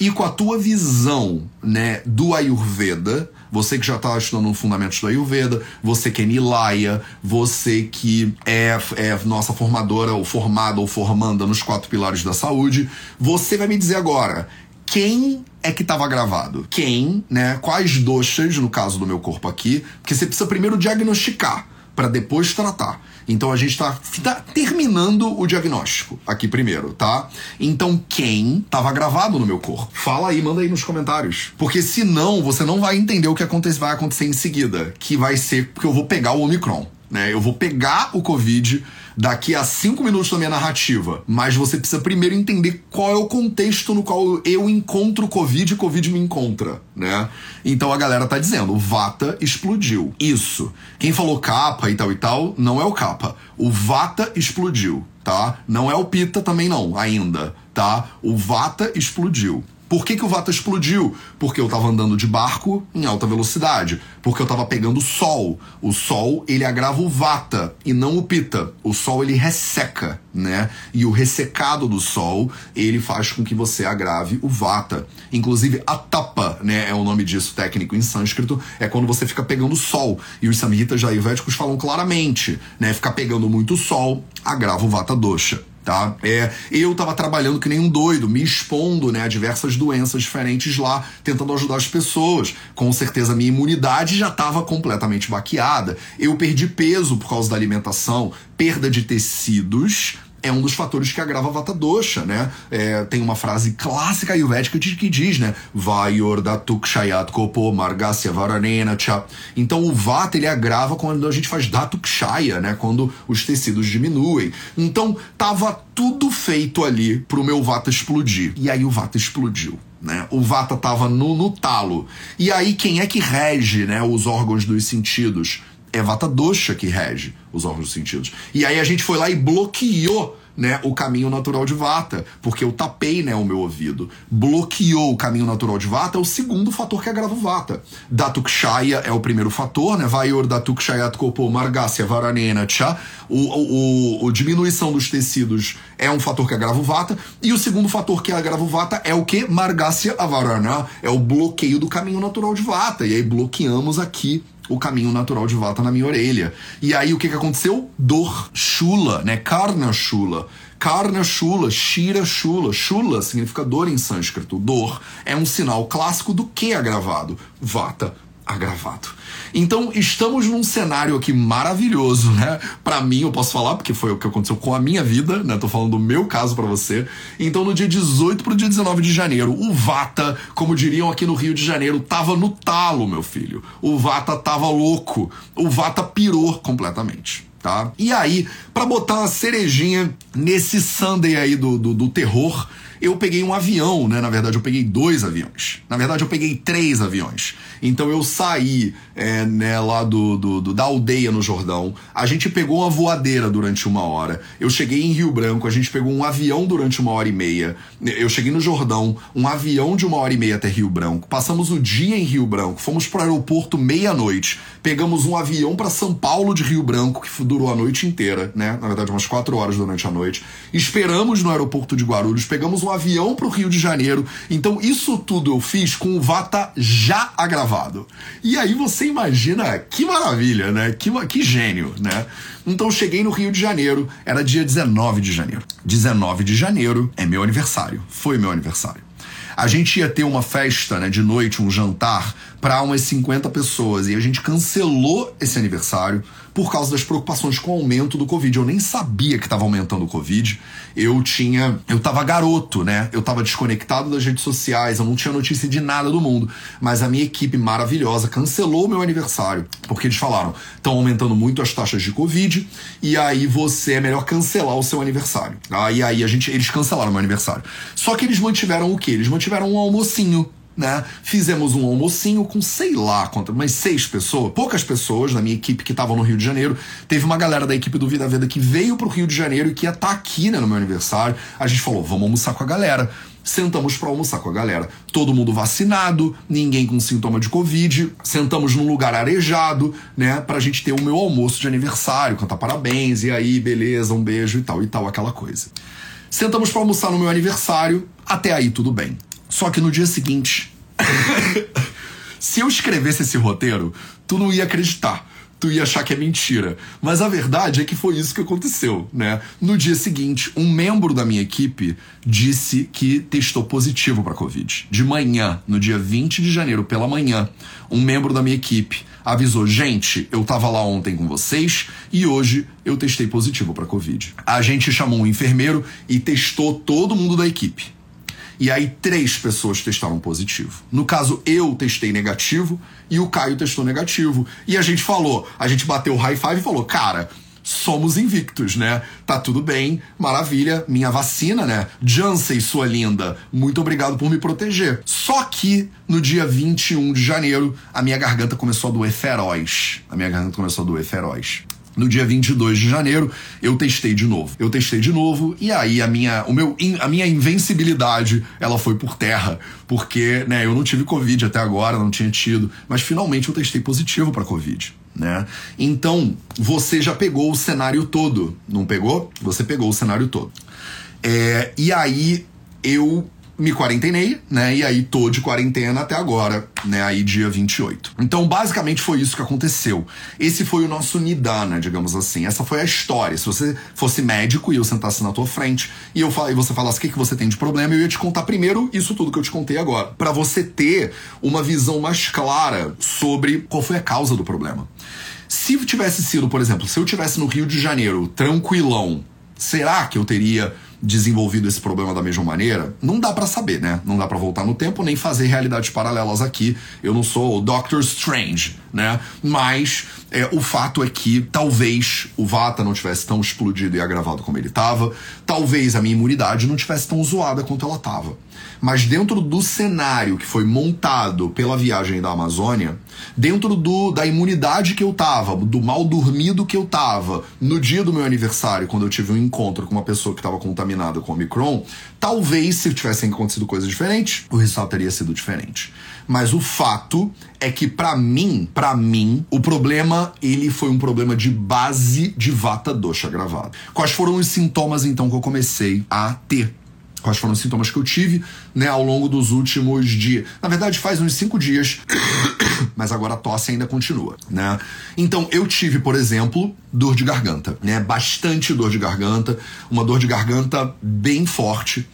e com a tua visão, né, do Ayurveda, você que já está estudando fundamentos do Ayurveda, você que é Nilaya, você que é, é nossa formadora ou formada ou formanda nos quatro pilares da saúde, você vai me dizer agora quem é que estava gravado? Quem, né? Quais doxas, no caso do meu corpo aqui, porque você precisa primeiro diagnosticar para depois tratar. Então a gente está tá terminando o diagnóstico aqui primeiro, tá? Então quem estava gravado no meu corpo? Fala aí, manda aí nos comentários. Porque senão você não vai entender o que acontece, vai acontecer em seguida. Que vai ser porque eu vou pegar o Omicron. Né? Eu vou pegar o Covid daqui a cinco minutos da minha narrativa, mas você precisa primeiro entender qual é o contexto no qual eu encontro o Covid e o Covid me encontra, né? Então a galera tá dizendo, o Vata explodiu. Isso. Quem falou capa e tal e tal, não é o capa. O Vata explodiu, tá? Não é o Pita também não, ainda, tá? O Vata explodiu. Por que, que o Vata explodiu? Porque eu estava andando de barco em alta velocidade. Porque eu estava pegando sol. O sol, ele agrava o Vata e não o Pita. O sol, ele resseca, né? E o ressecado do sol, ele faz com que você agrave o Vata. Inclusive, a tapa, né? É o nome disso técnico em sânscrito. É quando você fica pegando sol. E os samhitas ayurvédicos falam claramente, né? Ficar pegando muito sol agrava o Vata dosha tá? É, eu tava trabalhando que nem um doido, me expondo, né, a diversas doenças diferentes lá, tentando ajudar as pessoas. Com certeza minha imunidade já estava completamente baqueada. Eu perdi peso por causa da alimentação, perda de tecidos, é um dos fatores que agrava a vata dosha, né? É, tem uma frase clássica ayurvédica que diz, né? Vayordatuk shayat kopo margasya varanena cha. Então o vata ele agrava quando a gente faz datuk shaya, né? Quando os tecidos diminuem. Então tava tudo feito ali pro meu vata explodir. E aí o vata explodiu. Né? O Vata estava no, no talo. E aí, quem é que rege né, os órgãos dos sentidos? É Vata Dosha que rege os órgãos dos sentidos. E aí a gente foi lá e bloqueou né, o caminho natural de Vata, porque eu tapei né, o meu ouvido. Bloqueou o caminho natural de Vata é o segundo fator que agrava o Vata. Datukshaya é o primeiro fator, né? Vayor Datukshayat Kopo Margasya Varanena Cha. O, o, o, diminuição dos tecidos é um fator que agrava o Vata. E o segundo fator que agrava o Vata é o que? Margasya Avarana. É o bloqueio do caminho natural de Vata. E aí bloqueamos aqui o caminho natural de Vata na minha orelha. E aí o que, que aconteceu? Dor chula, né? Karna chula. Karna Shula, Shira Shula. Shula significa dor em sânscrito. Dor é um sinal clássico do que agravado? Vata agravado. Então, estamos num cenário aqui maravilhoso, né? Para mim, eu posso falar, porque foi o que aconteceu com a minha vida, né? Tô falando do meu caso para você. Então, no dia 18 pro dia 19 de janeiro, o Vata, como diriam aqui no Rio de Janeiro, tava no talo, meu filho. O Vata tava louco. O Vata pirou completamente. Tá? E aí, para botar uma cerejinha nesse Sunday aí do, do, do terror, eu peguei um avião, né? Na verdade, eu peguei dois aviões. Na verdade, eu peguei três aviões. Então eu saí é, né, lá do, do, do, da aldeia no Jordão. A gente pegou uma voadeira durante uma hora. Eu cheguei em Rio Branco, a gente pegou um avião durante uma hora e meia. Eu cheguei no Jordão, um avião de uma hora e meia até Rio Branco. Passamos o dia em Rio Branco, fomos para o aeroporto meia-noite. Pegamos um avião para São Paulo de Rio Branco, que durou a noite inteira, né? Na verdade, umas quatro horas durante a noite. Esperamos no aeroporto de Guarulhos, pegamos um avião para o Rio de Janeiro. Então, isso tudo eu fiz com o Vata já agravado. E aí você imagina que maravilha, né? Que, que gênio, né? Então cheguei no Rio de Janeiro, era dia 19 de janeiro. 19 de janeiro é meu aniversário, foi meu aniversário. A gente ia ter uma festa, né, de noite, um jantar para umas 50 pessoas. E a gente cancelou esse aniversário por causa das preocupações com o aumento do Covid. Eu nem sabia que estava aumentando o Covid. Eu tinha. Eu tava garoto, né? Eu tava desconectado das redes sociais, eu não tinha notícia de nada do mundo. Mas a minha equipe maravilhosa cancelou o meu aniversário. Porque eles falaram: estão aumentando muito as taxas de Covid, e aí você é melhor cancelar o seu aniversário. Aí, aí a gente. Eles cancelaram o meu aniversário. Só que eles mantiveram o quê? Eles mantiveram um almocinho né? Fizemos um almocinho com sei lá quantas, umas seis pessoas, poucas pessoas da minha equipe que estavam no Rio de Janeiro. Teve uma galera da equipe do Vida Veda que veio pro Rio de Janeiro e que ia estar tá aqui né, no meu aniversário. A gente falou, vamos almoçar com a galera. Sentamos para almoçar com a galera. Todo mundo vacinado, ninguém com sintoma de Covid. Sentamos num lugar arejado, né? Pra gente ter o meu almoço de aniversário, cantar parabéns, e aí, beleza, um beijo e tal, e tal, aquela coisa. Sentamos para almoçar no meu aniversário, até aí tudo bem. Só que no dia seguinte, se eu escrevesse esse roteiro, tu não ia acreditar. Tu ia achar que é mentira. Mas a verdade é que foi isso que aconteceu, né? No dia seguinte, um membro da minha equipe disse que testou positivo para Covid. De manhã, no dia 20 de janeiro, pela manhã, um membro da minha equipe avisou: gente, eu tava lá ontem com vocês e hoje eu testei positivo para Covid. A gente chamou um enfermeiro e testou todo mundo da equipe. E aí três pessoas testaram positivo. No caso, eu testei negativo e o Caio testou negativo. E a gente falou, a gente bateu o high five e falou, cara, somos invictos, né? Tá tudo bem, maravilha, minha vacina, né? Janssen, sua linda, muito obrigado por me proteger. Só que no dia 21 de janeiro, a minha garganta começou a doer feroz. A minha garganta começou a doer feroz. No dia 22 de janeiro, eu testei de novo. Eu testei de novo e aí a minha, o meu, a minha invencibilidade, ela foi por terra, porque, né, eu não tive covid até agora, não tinha tido, mas finalmente eu testei positivo para covid. Né? Então, você já pegou o cenário todo, não pegou? Você pegou o cenário todo. É, e aí eu me quarentenei, né? E aí tô de quarentena até agora, né? Aí dia 28. Então, basicamente foi isso que aconteceu. Esse foi o nosso Nidana, digamos assim. Essa foi a história. Se você fosse médico e eu sentasse na tua frente e eu e você falasse o que, que você tem de problema, eu ia te contar primeiro isso tudo que eu te contei agora. para você ter uma visão mais clara sobre qual foi a causa do problema. Se tivesse sido, por exemplo, se eu tivesse no Rio de Janeiro, tranquilão, será que eu teria desenvolvido esse problema da mesma maneira? Não dá para saber, né? Não dá para voltar no tempo nem fazer realidades paralelas aqui. Eu não sou o Doctor Strange, né? Mas é, o fato é que talvez o Vata não tivesse tão explodido e agravado como ele estava, talvez a minha imunidade não tivesse tão zoada quanto ela estava. Mas dentro do cenário que foi montado pela viagem da Amazônia, dentro do, da imunidade que eu tava, do mal dormido que eu tava, no dia do meu aniversário, quando eu tive um encontro com uma pessoa que estava contaminada com Omicron, talvez se tivessem acontecido coisas diferentes, o resultado teria sido diferente. Mas o fato é que para mim, para mim, o problema ele foi um problema de base de vata dosha gravado. Quais foram os sintomas então que eu comecei a ter? Quais foram os sintomas que eu tive, né, ao longo dos últimos dias? Na verdade, faz uns cinco dias, mas agora a tosse ainda continua, né? Então, eu tive, por exemplo, dor de garganta, né? Bastante dor de garganta, uma dor de garganta bem forte.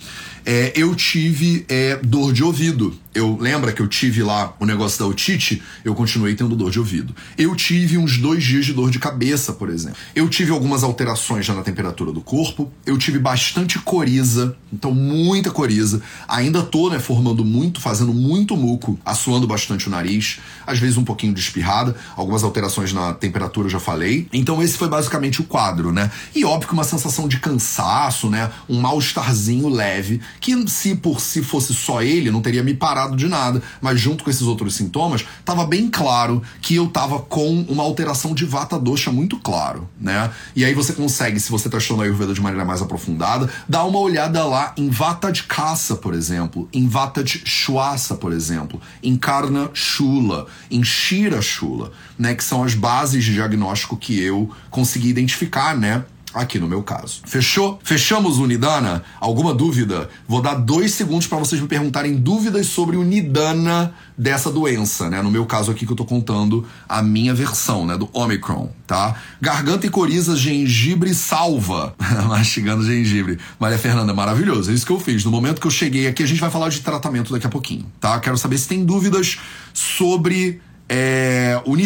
É, eu tive é, dor de ouvido. Eu lembra que eu tive lá o negócio da otite, eu continuei tendo dor de ouvido. Eu tive uns dois dias de dor de cabeça, por exemplo. Eu tive algumas alterações já na temperatura do corpo. Eu tive bastante coriza, então muita coriza. Ainda tô, né, formando muito, fazendo muito muco, assoando bastante o nariz, às vezes um pouquinho de espirrada, algumas alterações na temperatura eu já falei. Então esse foi basicamente o quadro, né? E óbvio que uma sensação de cansaço, né, um mal-estarzinho leve que se por si fosse só ele, não teria me parado de nada, mas junto com esses outros sintomas, estava bem claro que eu estava com uma alteração de vata dosha muito claro, né? E aí você consegue, se você está estudando a Ayurveda de maneira mais aprofundada, dar uma olhada lá em vata de caça, por exemplo, em vata de shwasa, por exemplo, em karna shula, em shira shula, né, que são as bases de diagnóstico que eu consegui identificar, né? Aqui no meu caso. Fechou? Fechamos o Nidana? Alguma dúvida? Vou dar dois segundos para vocês me perguntarem dúvidas sobre o Nidana dessa doença, né? No meu caso aqui que eu tô contando a minha versão, né? Do Omicron, tá? Garganta e coriza, gengibre salva. Mastigando gengibre. Maria Fernanda, maravilhoso. É isso que eu fiz. No momento que eu cheguei aqui, a gente vai falar de tratamento daqui a pouquinho, tá? Quero saber se tem dúvidas sobre é, o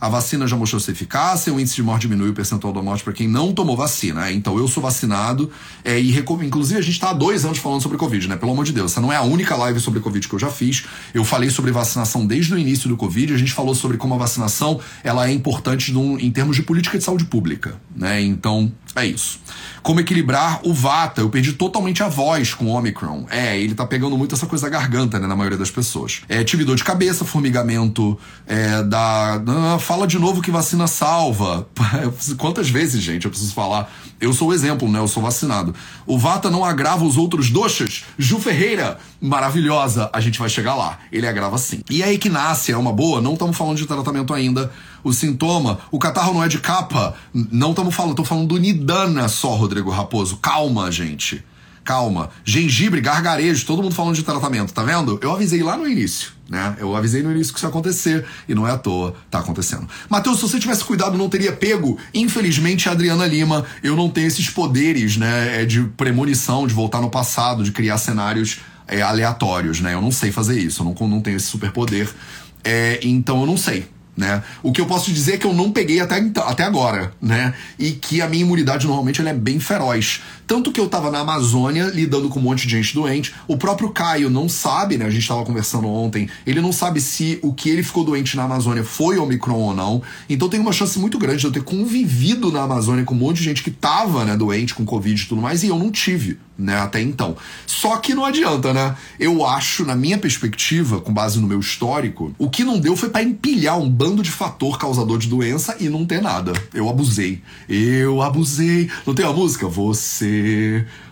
A vacina já mostrou sua eficácia, o índice de morte diminui o percentual da morte para quem não tomou vacina. É, então eu sou vacinado é, e inclusive a gente está há dois anos falando sobre Covid, né? Pelo amor de Deus, essa não é a única live sobre Covid que eu já fiz. Eu falei sobre vacinação desde o início do Covid. A gente falou sobre como a vacinação ela é importante num, em termos de política de saúde pública, né? Então é isso. Como equilibrar o Vata? Eu perdi totalmente a voz com o Omicron. É, ele tá pegando muito essa coisa da garganta, né? Na maioria das pessoas. É, tive dor de cabeça, formigamento é, da. Ah, fala de novo que vacina salva. Quantas vezes, gente, eu preciso falar? Eu sou o exemplo, né? Eu sou vacinado. O Vata não agrava os outros doxas? Ju Ferreira, maravilhosa. A gente vai chegar lá. Ele agrava sim. E a equinácia é uma boa? Não estamos falando de tratamento ainda. O sintoma, o catarro não é de capa. Não estamos falando, estou falando do Nidana só, Rodrigo Raposo. Calma, gente. Calma. Gengibre, gargarejo, todo mundo falando de tratamento, tá vendo? Eu avisei lá no início, né? Eu avisei no início que isso ia acontecer e não é à toa, tá acontecendo. Matheus, se você tivesse cuidado, não teria pego. Infelizmente, a Adriana Lima, eu não tenho esses poderes, né? É de premonição, de voltar no passado, de criar cenários é, aleatórios, né? Eu não sei fazer isso, eu não, não tenho esse superpoder. É, então eu não sei né? O que eu posso dizer é que eu não peguei até, até agora, né? E que a minha imunidade normalmente ela é bem feroz. Tanto que eu tava na Amazônia lidando com um monte de gente doente. O próprio Caio não sabe, né? A gente tava conversando ontem. Ele não sabe se o que ele ficou doente na Amazônia foi Omicron ou não. Então tem uma chance muito grande de eu ter convivido na Amazônia com um monte de gente que tava, né, doente com Covid e tudo mais, e eu não tive, né, até então. Só que não adianta, né? Eu acho, na minha perspectiva, com base no meu histórico, o que não deu foi para empilhar um bando de fator causador de doença e não ter nada. Eu abusei. Eu abusei. Não tem a música? Você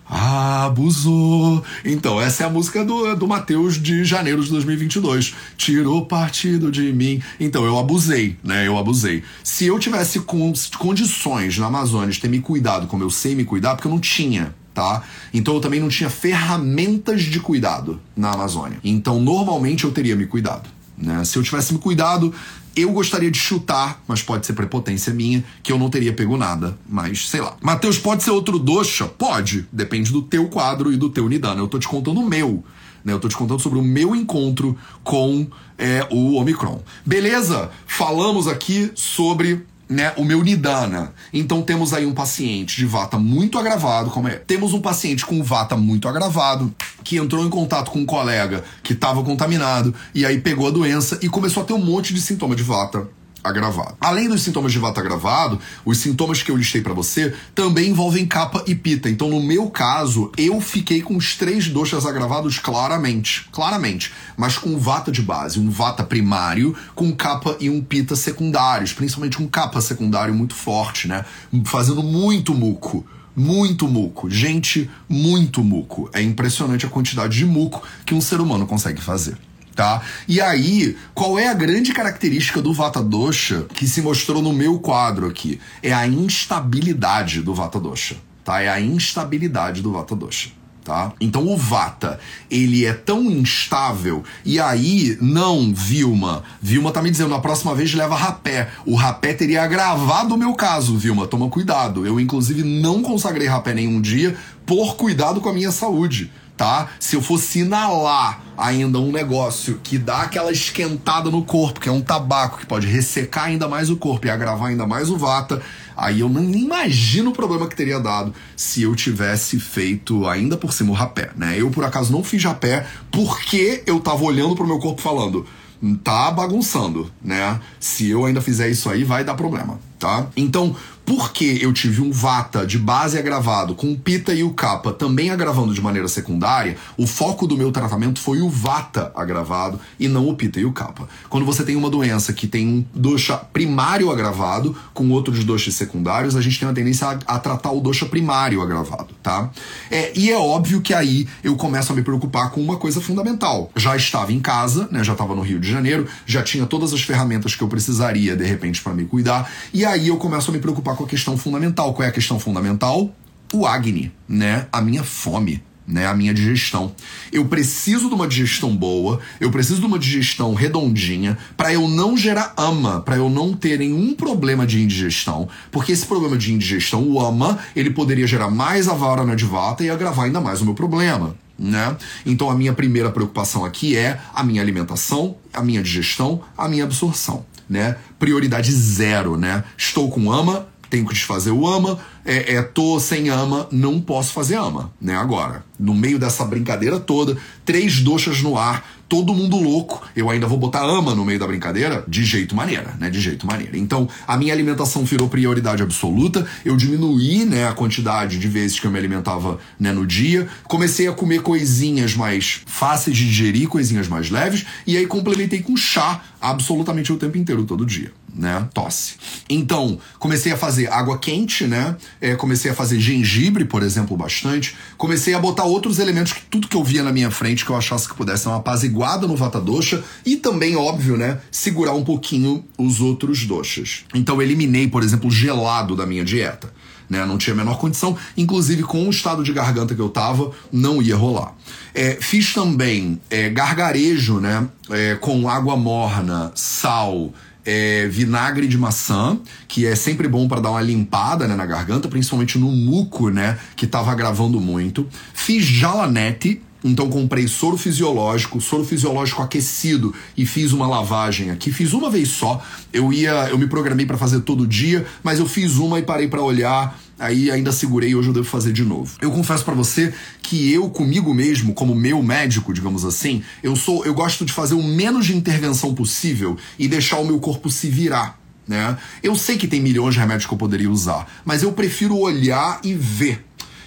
abusou. Então, essa é a música do, do Mateus de janeiro de 2022. Tirou partido de mim. Então, eu abusei, né? Eu abusei. Se eu tivesse com, condições na Amazônia de ter me cuidado como eu sei me cuidar, porque eu não tinha, tá? Então eu também não tinha ferramentas de cuidado na Amazônia. Então, normalmente eu teria me cuidado. Né? Se eu tivesse me cuidado, eu gostaria de chutar, mas pode ser prepotência minha, que eu não teria pego nada. Mas sei lá. Matheus, pode ser outro doxa? Pode. Depende do teu quadro e do teu Nidana. Eu tô te contando o meu. Né? Eu tô te contando sobre o meu encontro com é, o Omicron. Beleza? Falamos aqui sobre né, o meu Nidana. Então temos aí um paciente de vata muito agravado, como é? Temos um paciente com vata muito agravado que entrou em contato com um colega que estava contaminado e aí pegou a doença e começou a ter um monte de sintoma de vata agravado. Além dos sintomas de vata agravado, os sintomas que eu listei para você também envolvem capa e pita. Então, no meu caso, eu fiquei com os três doxas agravados claramente, claramente, mas com vata de base, um vata primário com capa e um pita secundários, principalmente um capa secundário muito forte, né? Fazendo muito muco muito muco. Gente, muito muco. É impressionante a quantidade de muco que um ser humano consegue fazer tá? E aí, qual é a grande característica do Vata Dosha que se mostrou no meu quadro aqui? É a instabilidade do Vata Dosha, tá? É a instabilidade do Vata Dosha. Tá? Então o Vata, ele é tão instável, e aí, não, Vilma. Vilma tá me dizendo, na próxima vez leva rapé. O rapé teria agravado o meu caso, Vilma. Toma cuidado. Eu, inclusive, não consagrei rapé nenhum dia por cuidado com a minha saúde tá? Se eu fosse inalar ainda um negócio que dá aquela esquentada no corpo, que é um tabaco que pode ressecar ainda mais o corpo e agravar ainda mais o vata, aí eu nem imagino o problema que teria dado se eu tivesse feito ainda por cima o rapé, né? Eu por acaso não fiz rapé porque eu tava olhando pro meu corpo falando, tá bagunçando, né? Se eu ainda fizer isso aí, vai dar problema, tá? Então, porque eu tive um Vata de base agravado com o Pita e o Kappa também agravando de maneira secundária, o foco do meu tratamento foi o Vata agravado e não o Pita e o Kappa. Quando você tem uma doença que tem um dosha primário agravado com outros doshas secundários, a gente tem uma tendência a, a tratar o dosha primário agravado, tá? É, e é óbvio que aí eu começo a me preocupar com uma coisa fundamental. Já estava em casa, né? Já estava no Rio de Janeiro, já tinha todas as ferramentas que eu precisaria de repente para me cuidar, e aí eu começo a me preocupar com a questão fundamental. Qual é a questão fundamental? O Agni, né? A minha fome. Né, a minha digestão. Eu preciso de uma digestão boa, eu preciso de uma digestão redondinha para eu não gerar ama, para eu não ter nenhum problema de indigestão, porque esse problema de indigestão, o ama, ele poderia gerar mais avara na divata e agravar ainda mais o meu problema. Né? Então a minha primeira preocupação aqui é a minha alimentação, a minha digestão, a minha absorção. né? Prioridade zero, né? Estou com ama, tenho que desfazer o ama, é, é, tô sem ama, não posso fazer ama, né? Agora, no meio dessa brincadeira toda, três doxas no ar, todo mundo louco, eu ainda vou botar ama no meio da brincadeira? De jeito maneira, né? De jeito maneira. Então, a minha alimentação virou prioridade absoluta, eu diminuí, né, a quantidade de vezes que eu me alimentava, né, no dia, comecei a comer coisinhas mais fáceis de digerir, coisinhas mais leves, e aí complementei com chá absolutamente o tempo inteiro, todo dia né? Tosse. Então, comecei a fazer água quente, né? É, comecei a fazer gengibre, por exemplo, bastante. Comecei a botar outros elementos que tudo que eu via na minha frente que eu achasse que pudesse dar uma apaziguada no vata dosha e também, óbvio, né, segurar um pouquinho os outros doshas. Então, eliminei, por exemplo, gelado da minha dieta. Né, não tinha a menor condição, inclusive com o estado de garganta que eu tava, não ia rolar. É, fiz também é, gargarejo, né, é, com água morna, sal, é, vinagre de maçã, que é sempre bom para dar uma limpada né, na garganta, principalmente no muco, né, que tava gravando muito. Fiz jalanete, então comprei soro fisiológico, soro fisiológico aquecido e fiz uma lavagem aqui. Fiz uma vez só. Eu ia, eu me programei para fazer todo dia, mas eu fiz uma e parei para olhar aí ainda segurei, hoje eu devo fazer de novo. Eu confesso para você que eu comigo mesmo, como meu médico, digamos assim, eu sou, eu gosto de fazer o menos de intervenção possível e deixar o meu corpo se virar. Né? Eu sei que tem milhões de remédios que eu poderia usar, mas eu prefiro olhar e ver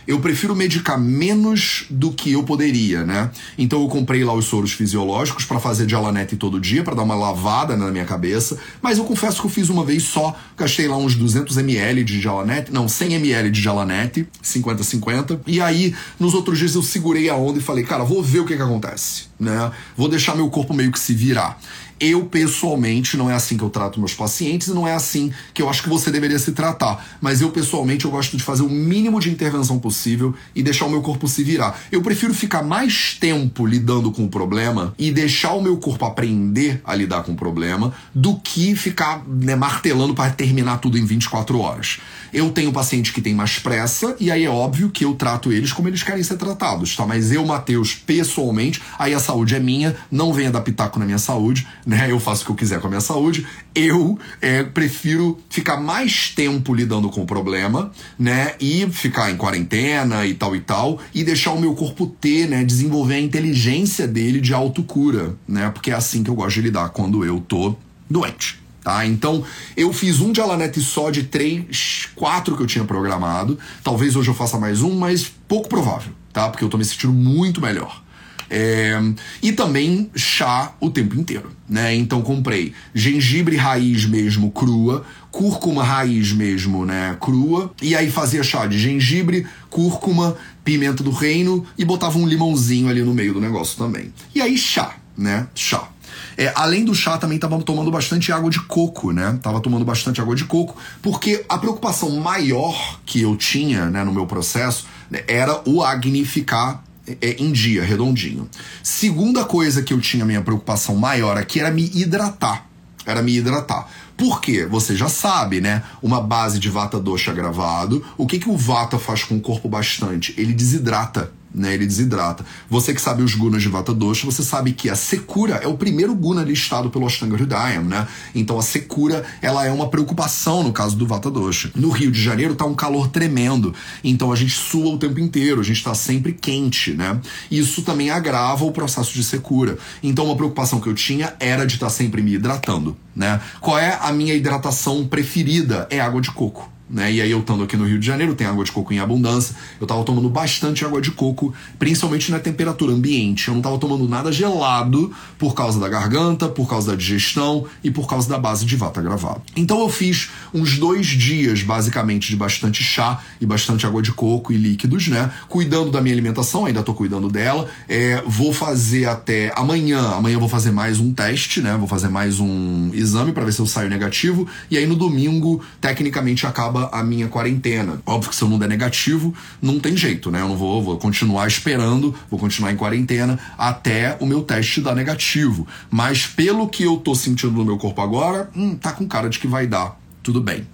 eu prefiro medicar menos do que eu poderia, né? Então eu comprei lá os soros fisiológicos para fazer de alanete todo dia, para dar uma lavada na minha cabeça, mas eu confesso que eu fiz uma vez só, gastei lá uns 200 ml de jalanete, não, 100 ml de jalanete, 50-50, e aí nos outros dias eu segurei a onda e falei, cara, vou ver o que que acontece, né? Vou deixar meu corpo meio que se virar. Eu, pessoalmente, não é assim que eu trato meus pacientes e não é assim que eu acho que você deveria se tratar. Mas eu, pessoalmente, eu gosto de fazer o mínimo de intervenção possível e deixar o meu corpo se virar. Eu prefiro ficar mais tempo lidando com o problema e deixar o meu corpo aprender a lidar com o problema do que ficar né, martelando para terminar tudo em 24 horas. Eu tenho paciente que tem mais pressa e aí é óbvio que eu trato eles como eles querem ser tratados, tá? Mas eu, Matheus, pessoalmente, aí a saúde é minha, não venha dar pitaco na minha saúde né? Eu faço o que eu quiser com a minha saúde. Eu é, prefiro ficar mais tempo lidando com o problema, né? E ficar em quarentena e tal e tal, e deixar o meu corpo ter, né? Desenvolver a inteligência dele de autocura, né? Porque é assim que eu gosto de lidar quando eu tô doente. Tá? Então, eu fiz um de Alanete só de três, quatro que eu tinha programado. Talvez hoje eu faça mais um, mas pouco provável, tá? Porque eu tô me sentindo muito melhor. É, e também chá o tempo inteiro, né? Então comprei gengibre raiz mesmo crua, cúrcuma raiz mesmo, né, crua, e aí fazia chá de gengibre, cúrcuma, pimenta do reino e botava um limãozinho ali no meio do negócio também. E aí chá, né? Chá. É, além do chá, também estava tomando bastante água de coco, né? Tava tomando bastante água de coco, porque a preocupação maior que eu tinha né, no meu processo né, era o Agni ficar é, em dia, redondinho. Segunda coisa que eu tinha minha preocupação maior aqui era me hidratar. Era me hidratar. Por quê? Você já sabe, né? Uma base de vata dosha gravado. O que, que o vata faz com o corpo bastante? Ele desidrata né? Ele desidrata. Você que sabe os gunas de Vata Dosha, você sabe que a secura é o primeiro guna listado pelo Ashtanga Hridayam, né? Então a secura, ela é uma preocupação no caso do Vata Dosha. No Rio de Janeiro tá um calor tremendo, então a gente sua o tempo inteiro, a gente tá sempre quente, né? Isso também agrava o processo de secura. Então uma preocupação que eu tinha era de estar tá sempre me hidratando, né? Qual é a minha hidratação preferida? É água de coco. Né? E aí eu estando aqui no Rio de Janeiro, tem água de coco em abundância. Eu tava tomando bastante água de coco, principalmente na temperatura ambiente. Eu não tava tomando nada gelado por causa da garganta, por causa da digestão e por causa da base de vata gravado. Então eu fiz uns dois dias, basicamente, de bastante chá e bastante água de coco e líquidos, né? Cuidando da minha alimentação, ainda tô cuidando dela. É, vou fazer até amanhã. Amanhã vou fazer mais um teste, né? Vou fazer mais um exame para ver se eu saio negativo. E aí no domingo, tecnicamente, acaba acaba a minha quarentena. Óbvio que se eu não der negativo, não tem jeito, né? Eu não vou, vou continuar esperando, vou continuar em quarentena até o meu teste dar negativo. Mas pelo que eu tô sentindo no meu corpo agora, hum, tá com cara de que vai dar. Tudo bem.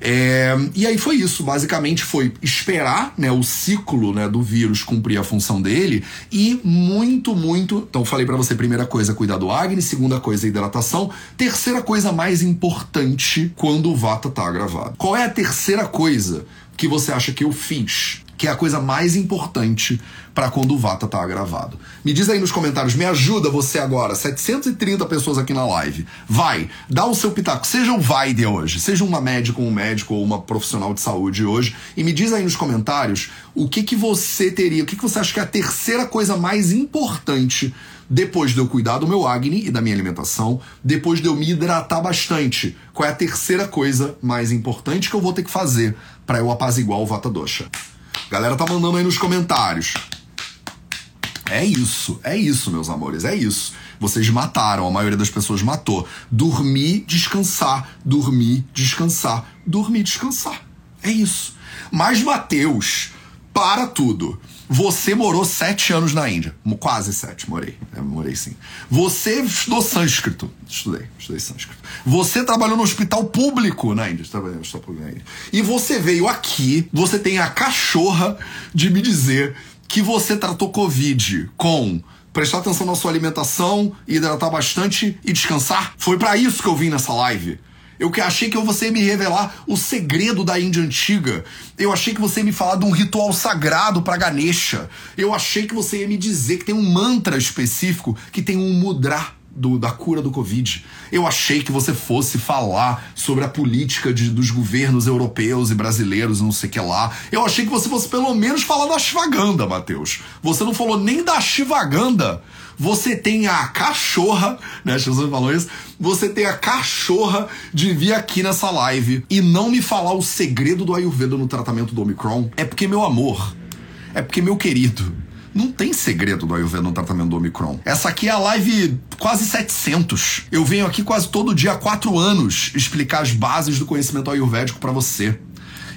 É, e aí foi isso, basicamente foi esperar né, o ciclo né, do vírus cumprir a função dele e muito, muito. Então falei para você, primeira coisa, cuidar do Agni, segunda coisa, hidratação, terceira coisa mais importante quando o Vata tá gravado. Qual é a terceira coisa que você acha que eu fiz? Que é a coisa mais importante para quando o Vata tá gravado. Me diz aí nos comentários, me ajuda você agora, 730 pessoas aqui na live. Vai, dá o seu pitaco, seja um Vaide hoje, seja uma médica, um médico ou uma profissional de saúde hoje, e me diz aí nos comentários o que que você teria, o que que você acha que é a terceira coisa mais importante depois de eu cuidar do meu Agni e da minha alimentação, depois de eu me hidratar bastante. Qual é a terceira coisa mais importante que eu vou ter que fazer para eu apaziguar o Vata Dosha? Galera tá mandando aí nos comentários. É isso, é isso, meus amores, é isso. Vocês mataram, a maioria das pessoas matou. Dormir, descansar, dormir, descansar, dormir, descansar. É isso. Mas, Mateus, para tudo. Você morou sete anos na Índia. Quase sete, morei. É, morei sim. Você estudou sânscrito. Estudei, estudei sânscrito. Você trabalhou no hospital público na Índia. Trabalhei no hospital público na Índia. E você veio aqui, você tem a cachorra de me dizer que você tratou Covid com prestar atenção na sua alimentação, hidratar bastante e descansar. Foi para isso que eu vim nessa live. Eu achei que você ia me revelar o segredo da Índia antiga. Eu achei que você ia me falar de um ritual sagrado para Ganesha. Eu achei que você ia me dizer que tem um mantra específico, que tem um mudra do, da cura do Covid. Eu achei que você fosse falar sobre a política de, dos governos europeus e brasileiros não sei o que lá. Eu achei que você fosse pelo menos falar da Shivaganda, Matheus. Você não falou nem da Shivaganda. Você tem a cachorra, né? Jesus falou isso. Você tem a cachorra de vir aqui nessa live e não me falar o segredo do Ayurveda no tratamento do Omicron. É porque, meu amor, é porque, meu querido, não tem segredo do Ayurveda no tratamento do Omicron. Essa aqui é a live quase 700. Eu venho aqui quase todo dia há quatro anos explicar as bases do conhecimento ayurvédico para você.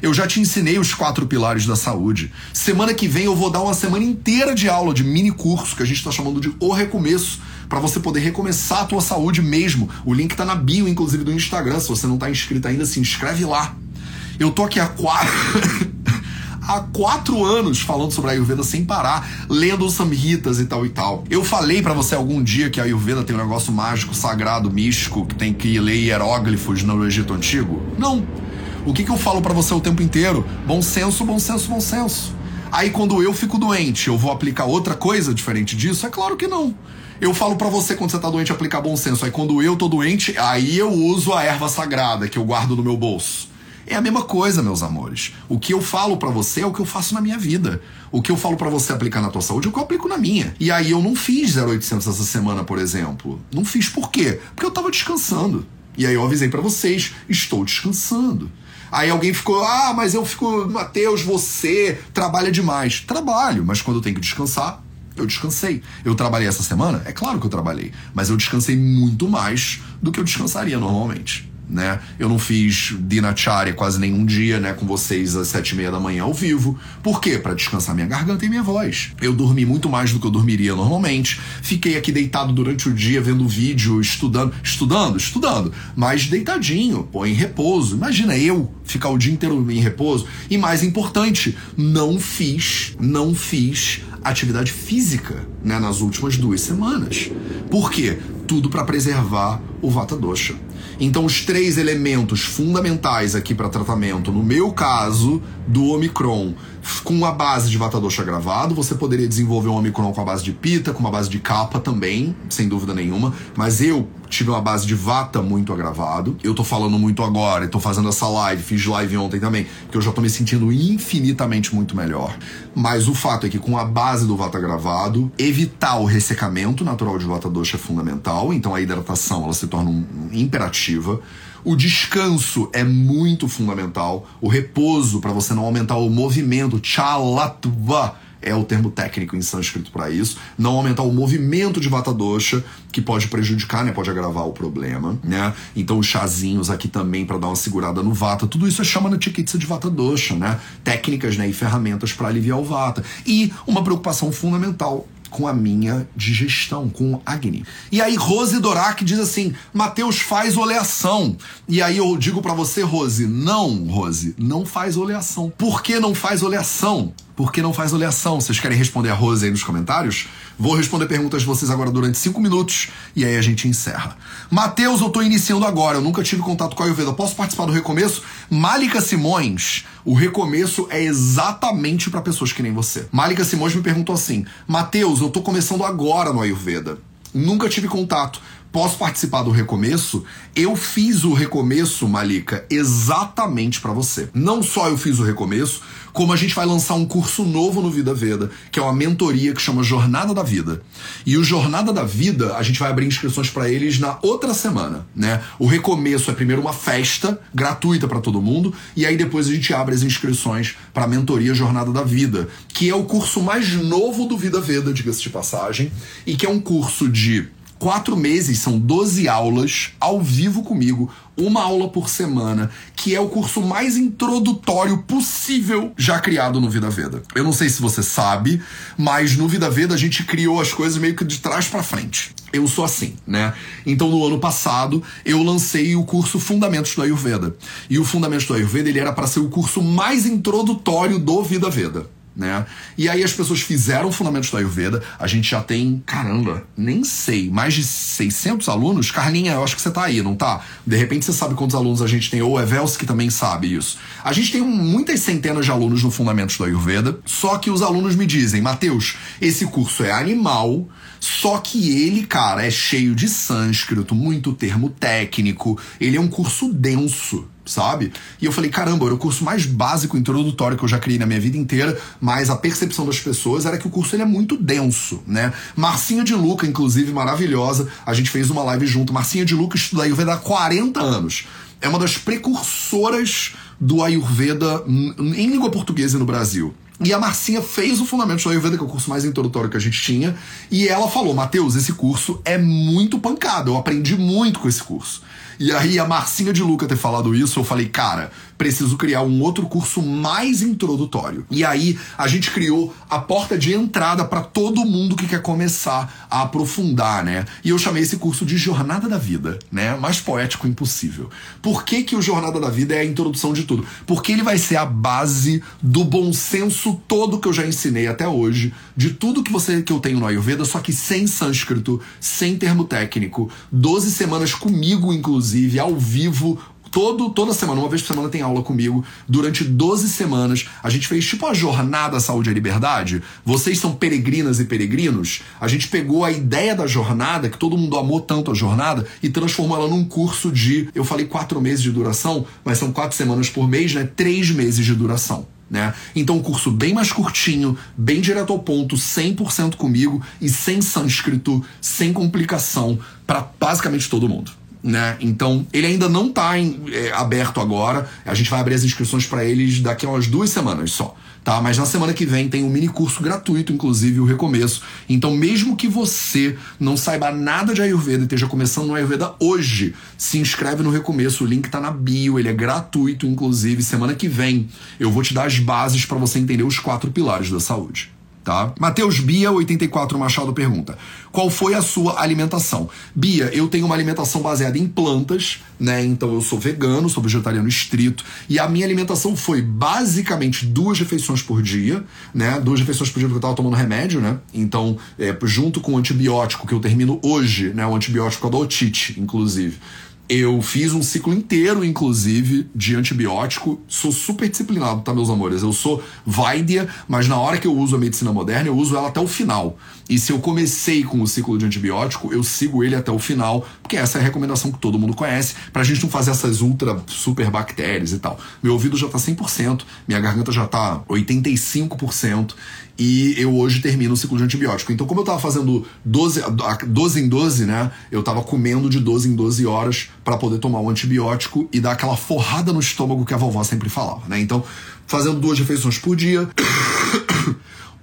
Eu já te ensinei os quatro pilares da saúde. Semana que vem eu vou dar uma semana inteira de aula de mini curso que a gente está chamando de O Recomeço, para você poder recomeçar a tua saúde mesmo. O link tá na bio, inclusive, do Instagram. Se você não tá inscrito ainda, se inscreve lá. Eu tô aqui há quatro. há quatro anos falando sobre a Ayurveda sem parar, lendo os Samhitas e tal e tal. Eu falei para você algum dia que a Ayurveda tem um negócio mágico, sagrado, místico, que tem que ler hieróglifos no Egito Antigo? Não. O que, que eu falo para você o tempo inteiro? Bom senso, bom senso, bom senso. Aí quando eu fico doente, eu vou aplicar outra coisa diferente disso? É claro que não. Eu falo para você quando você tá doente aplicar bom senso. Aí quando eu tô doente, aí eu uso a erva sagrada que eu guardo no meu bolso. É a mesma coisa, meus amores. O que eu falo para você é o que eu faço na minha vida. O que eu falo para você aplicar na tua saúde é o que eu aplico na minha. E aí eu não fiz 0800 essa semana, por exemplo. Não fiz por quê? Porque eu tava descansando. E aí eu avisei para vocês, estou descansando. Aí alguém ficou, ah, mas eu fico, Mateus, você trabalha demais. Trabalho, mas quando eu tenho que descansar, eu descansei. Eu trabalhei essa semana? É claro que eu trabalhei, mas eu descansei muito mais do que eu descansaria normalmente né? Eu não fiz Dinacharya quase nenhum dia, né, com vocês às sete e meia da manhã ao vivo. Por quê? Para descansar minha garganta e minha voz. Eu dormi muito mais do que eu dormiria normalmente. Fiquei aqui deitado durante o dia vendo vídeo, estudando, estudando, estudando, mas deitadinho, pô, em repouso. Imagina eu ficar o dia inteiro em repouso. E mais importante, não fiz, não fiz atividade física, né, nas últimas duas semanas. Por quê? Tudo para preservar o Vata Dosha. Então, os três elementos fundamentais aqui para tratamento, no meu caso, do Omicron, com a base de Vata Dosha gravado, você poderia desenvolver um Omicron com a base de Pita, com uma base de Kapha também, sem dúvida nenhuma, mas eu tive uma base de Vata muito agravado. Eu tô falando muito agora, tô fazendo essa live, fiz live ontem também, porque eu já tô me sentindo infinitamente muito melhor. Mas o fato é que com a base do Vata gravado, evitar o ressecamento natural de Vata Dosha é fundamental, então a hidratação ela se torna um, um imperativa. O descanso é muito fundamental. O repouso, para você não aumentar o movimento, chalatva, é o termo técnico em sânscrito para isso, não aumentar o movimento de vata dosha, que pode prejudicar, né, pode agravar o problema, né? Então os chazinhos aqui também para dar uma segurada no vata, tudo isso é chamado de chikitsa de vata dosha, né? Técnicas, né, e ferramentas para aliviar o vata. E uma preocupação fundamental com a minha digestão, com Agni. E aí Rose Dorak diz assim: Mateus faz oleação. E aí eu digo para você, Rose, não, Rose, não faz oleação. Por que não faz oleação? Por que não faz oleação? Vocês querem responder a Rose aí nos comentários? Vou responder perguntas de vocês agora durante 5 minutos e aí a gente encerra. Matheus, eu tô iniciando agora, eu nunca tive contato com a Ayurveda. Posso participar do recomeço? Malika Simões, o recomeço é exatamente para pessoas que nem você. Malika Simões me perguntou assim: Matheus, eu tô começando agora no Ayurveda. Nunca tive contato posso participar do recomeço? Eu fiz o recomeço, Malika, exatamente para você. Não só eu fiz o recomeço, como a gente vai lançar um curso novo no Vida Veda, que é uma mentoria que chama Jornada da Vida. E o Jornada da Vida, a gente vai abrir inscrições para eles na outra semana, né? O recomeço é primeiro uma festa gratuita para todo mundo e aí depois a gente abre as inscrições para a mentoria Jornada da Vida, que é o curso mais novo do Vida Veda, diga-se de passagem, e que é um curso de quatro meses, são 12 aulas ao vivo comigo, uma aula por semana, que é o curso mais introdutório possível já criado no Vida Veda. Eu não sei se você sabe, mas no Vida Veda a gente criou as coisas meio que de trás para frente. Eu sou assim, né? Então no ano passado eu lancei o curso Fundamentos do Ayurveda. E o Fundamentos do Ayurveda ele era para ser o curso mais introdutório do Vida Veda né? E aí as pessoas fizeram fundamentos da Ayurveda. A gente já tem, caramba, nem sei, mais de 600 alunos. Carlinha, eu acho que você tá aí, não tá? De repente você sabe quantos alunos a gente tem, ou Evels que também sabe isso. A gente tem muitas centenas de alunos no fundamentos da Ayurveda, só que os alunos me dizem, Mateus, esse curso é animal, só que ele, cara, é cheio de sânscrito, muito termo técnico, ele é um curso denso sabe? E eu falei, caramba, era o curso mais básico, introdutório que eu já criei na minha vida inteira, mas a percepção das pessoas era que o curso ele é muito denso, né? Marcinha de Luca, inclusive, maravilhosa, a gente fez uma live junto. Marcinha de Luca estuda Ayurveda há 40 anos. É uma das precursoras do Ayurveda em língua portuguesa no Brasil. E a Marcinha fez o Fundamento do Ayurveda, que é o curso mais introdutório que a gente tinha, e ela falou: Matheus, esse curso é muito pancado, eu aprendi muito com esse curso. E aí a Marcinha de Luca ter falado isso, eu falei, cara, preciso criar um outro curso mais introdutório. E aí a gente criou a porta de entrada para todo mundo que quer começar a aprofundar, né? E eu chamei esse curso de Jornada da Vida, né? Mais poético impossível. Por que, que o Jornada da Vida é a introdução de tudo? Porque ele vai ser a base do bom senso todo que eu já ensinei até hoje, de tudo que você que eu tenho no Ayurveda, só que sem sânscrito, sem termo técnico, 12 semanas comigo inclusive, ao vivo, todo, toda semana, uma vez por semana tem aula comigo. Durante 12 semanas, a gente fez tipo a jornada Saúde e Liberdade. Vocês são peregrinas e peregrinos. A gente pegou a ideia da jornada, que todo mundo amou tanto a jornada, e transformou ela num curso de, eu falei quatro meses de duração, mas são quatro semanas por mês, né? Três meses de duração. Né? Então, um curso bem mais curtinho, bem direto ao ponto, 100% comigo e sem sânscrito, sem complicação, para basicamente todo mundo né? Então, ele ainda não está é, aberto agora. A gente vai abrir as inscrições para eles daqui a umas duas semanas só. Tá, mas na semana que vem tem um mini curso gratuito, inclusive o recomeço. Então, mesmo que você não saiba nada de Ayurveda e esteja começando no Ayurveda hoje, se inscreve no recomeço. O link tá na bio, ele é gratuito, inclusive. Semana que vem eu vou te dar as bases para você entender os quatro pilares da saúde tá? Matheus Bia 84 Machado pergunta: "Qual foi a sua alimentação?" Bia, eu tenho uma alimentação baseada em plantas, né? Então eu sou vegano, sou vegetariano estrito e a minha alimentação foi basicamente duas refeições por dia, né? Duas refeições por dia porque eu tava tomando remédio, né? Então, é, junto com o antibiótico que eu termino hoje, né, o antibiótico da otite, inclusive. Eu fiz um ciclo inteiro, inclusive, de antibiótico. Sou super disciplinado, tá, meus amores? Eu sou Vaidya, mas na hora que eu uso a medicina moderna, eu uso ela até o final. E se eu comecei com o ciclo de antibiótico, eu sigo ele até o final, porque essa é a recomendação que todo mundo conhece, pra gente não fazer essas ultra super bactérias e tal. Meu ouvido já tá 100%, minha garganta já tá 85%, e eu hoje termino o ciclo de antibiótico. Então, como eu tava fazendo 12, 12 em 12, né? Eu tava comendo de 12 em 12 horas para poder tomar o antibiótico e dar aquela forrada no estômago que a vovó sempre falava, né? Então, fazendo duas refeições por dia.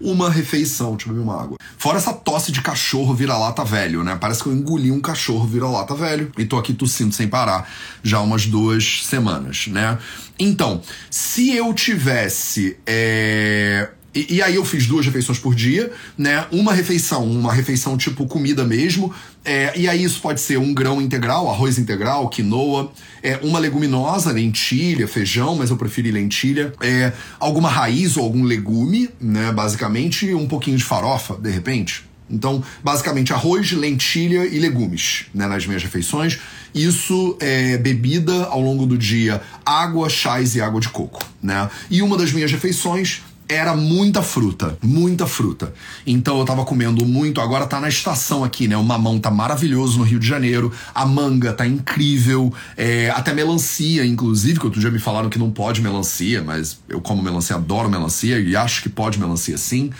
Uma refeição, beber uma água. Fora essa tosse de cachorro vira-lata velho, né? Parece que eu engoli um cachorro vira-lata velho e tô aqui tossindo sem parar já umas duas semanas, né? Então, se eu tivesse é, E, e, aí eu fiz duas refeições por dia, né? Uma refeição, uma refeição tipo comida mesmo. É, e aí isso pode ser um grão integral, arroz integral, quinoa, é, uma leguminosa, lentilha, feijão, mas eu preferi lentilha. É, alguma raiz ou algum legume, né? Basicamente, um pouquinho de farofa, de repente. Então, basicamente, arroz, lentilha e legumes né, nas minhas refeições. Isso é bebida ao longo do dia, água, chás e água de coco. Né? E uma das minhas refeições era muita fruta, muita fruta. Então eu tava comendo muito, agora tá na estação aqui, né? O mamão tá maravilhoso no Rio de Janeiro, a manga tá incrível, é, até melancia, inclusive, que outro dia me falaram que não pode melancia, mas eu como melancia, adoro melancia e acho que pode melancia sim.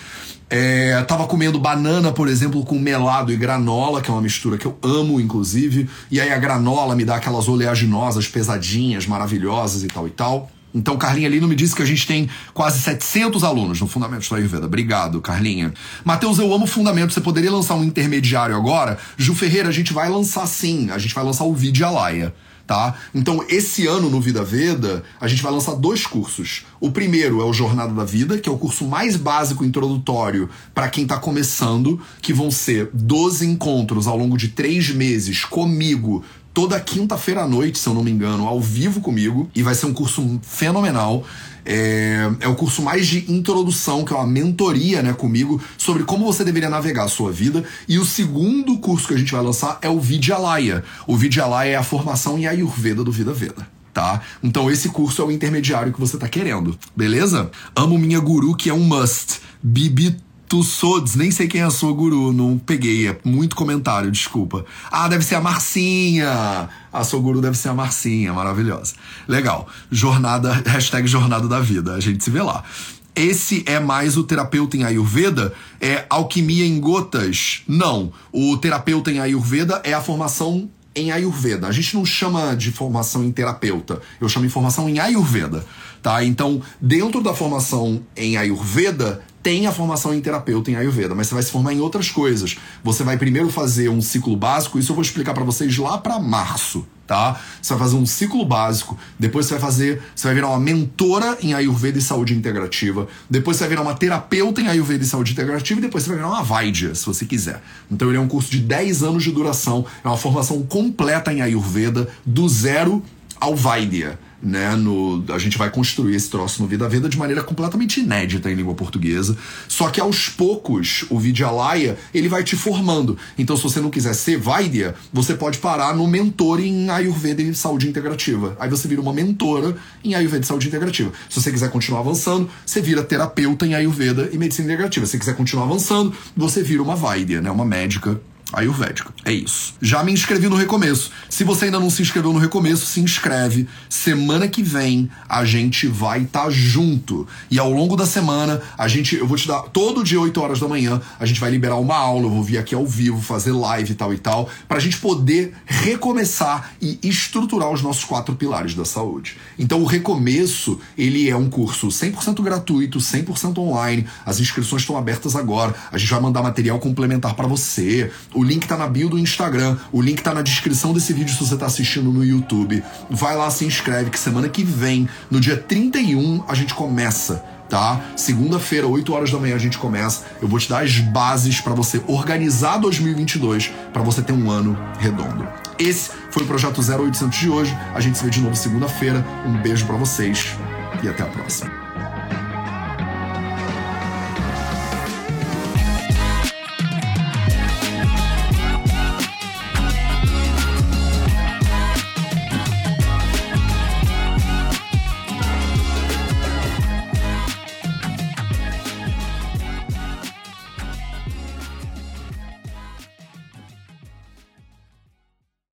É, tava comendo banana, por exemplo, com melado e granola, que é uma mistura que eu amo, inclusive. E aí a granola me dá aquelas oleaginosas pesadinhas, maravilhosas e tal e tal. Então, Carlinha Lino me disse que a gente tem quase 700 alunos no Fundamentos da Ayurveda. Obrigado, Carlinha. Matheus, eu amo Fundamentos. Você poderia lançar um intermediário agora? Ju Ferreira, a gente vai lançar sim. A gente vai lançar o Vidyalaya. Tá? Então, esse ano no Vida Veda, a gente vai lançar dois cursos. O primeiro é o Jornada da Vida, que é o curso mais básico introdutório para quem está começando, que vão ser 12 encontros ao longo de três meses comigo, toda quinta-feira à noite, se eu não me engano, ao vivo comigo, e vai ser um curso fenomenal. É, é o curso mais de introdução, que é uma mentoria né, comigo, sobre como você deveria navegar a sua vida. E o segundo curso que a gente vai lançar é o Vidyalaya. O Vidyalaya é a formação em Ayurveda do Vida Veda. Tá? Então esse curso é o intermediário que você tá querendo, beleza? Amo minha guru, que é um must. Bibi Tussodes, nem sei quem é a sua guru, não peguei, é muito comentário, desculpa. Ah, deve ser a Marcinha! A sua guru deve ser a Marcinha, maravilhosa. Legal. Jornada, hashtag Jornada da Vida, a gente se vê lá. Esse é mais o terapeuta em Ayurveda? É alquimia em gotas? Não. O terapeuta em Ayurveda é a formação em Ayurveda. A gente não chama de formação em terapeuta, eu chamo de formação em Ayurveda, tá? Então, dentro da formação em Ayurveda, tem a formação em terapeuta em Ayurveda, mas você vai se formar em outras coisas. Você vai primeiro fazer um ciclo básico, isso eu vou explicar para vocês lá para março, tá? Você vai fazer um ciclo básico, depois você vai fazer, você vai virar uma mentora em Ayurveda e saúde integrativa, depois você vai virar uma terapeuta em Ayurveda e saúde integrativa e depois você vai virar uma Vaidya, se você quiser. Então ele é um curso de 10 anos de duração, é uma formação completa em Ayurveda do zero ao Vaidya né? No, a gente vai construir esse troço no Vida Veda de maneira completamente inédita em língua portuguesa. Só que aos poucos, o Vidyalaya, ele vai te formando. Então, se você não quiser ser Vaidya, você pode parar no mentor em Ayurveda e Saúde Integrativa. Aí você vira uma mentora em Ayurveda e Saúde Integrativa. Se você quiser continuar avançando, você vira terapeuta em Ayurveda e Medicina Integrativa. Se você quiser continuar avançando, você vira uma Vaidya, né? Uma médica Ayurvédica. É isso. Já me inscrevi no Recomeço. Se você ainda não se inscreveu no Recomeço, se inscreve. Semana que vem a gente vai estar tá junto. E ao longo da semana, a gente, eu vou te dar todo dia 8 horas da manhã, a gente vai liberar uma aula, eu vou vir aqui ao vivo, fazer live e tal e tal, pra gente poder recomeçar e estruturar os nossos quatro pilares da saúde. Então o Recomeço, ele é um curso 100% gratuito, 100% online. As inscrições estão abertas agora. A gente vai mandar material complementar para você o link tá na bio do Instagram, o link tá na descrição desse vídeo se você tá assistindo no YouTube. Vai lá, se inscreve, que semana que vem, no dia 31, a gente começa tá? Segunda-feira, 8 horas da manhã a gente começa. Eu vou te dar as bases para você organizar 2022 para você ter um ano redondo. Esse foi o projeto 0800 de hoje. A gente se vê de novo segunda-feira. Um beijo para vocês e até a próxima.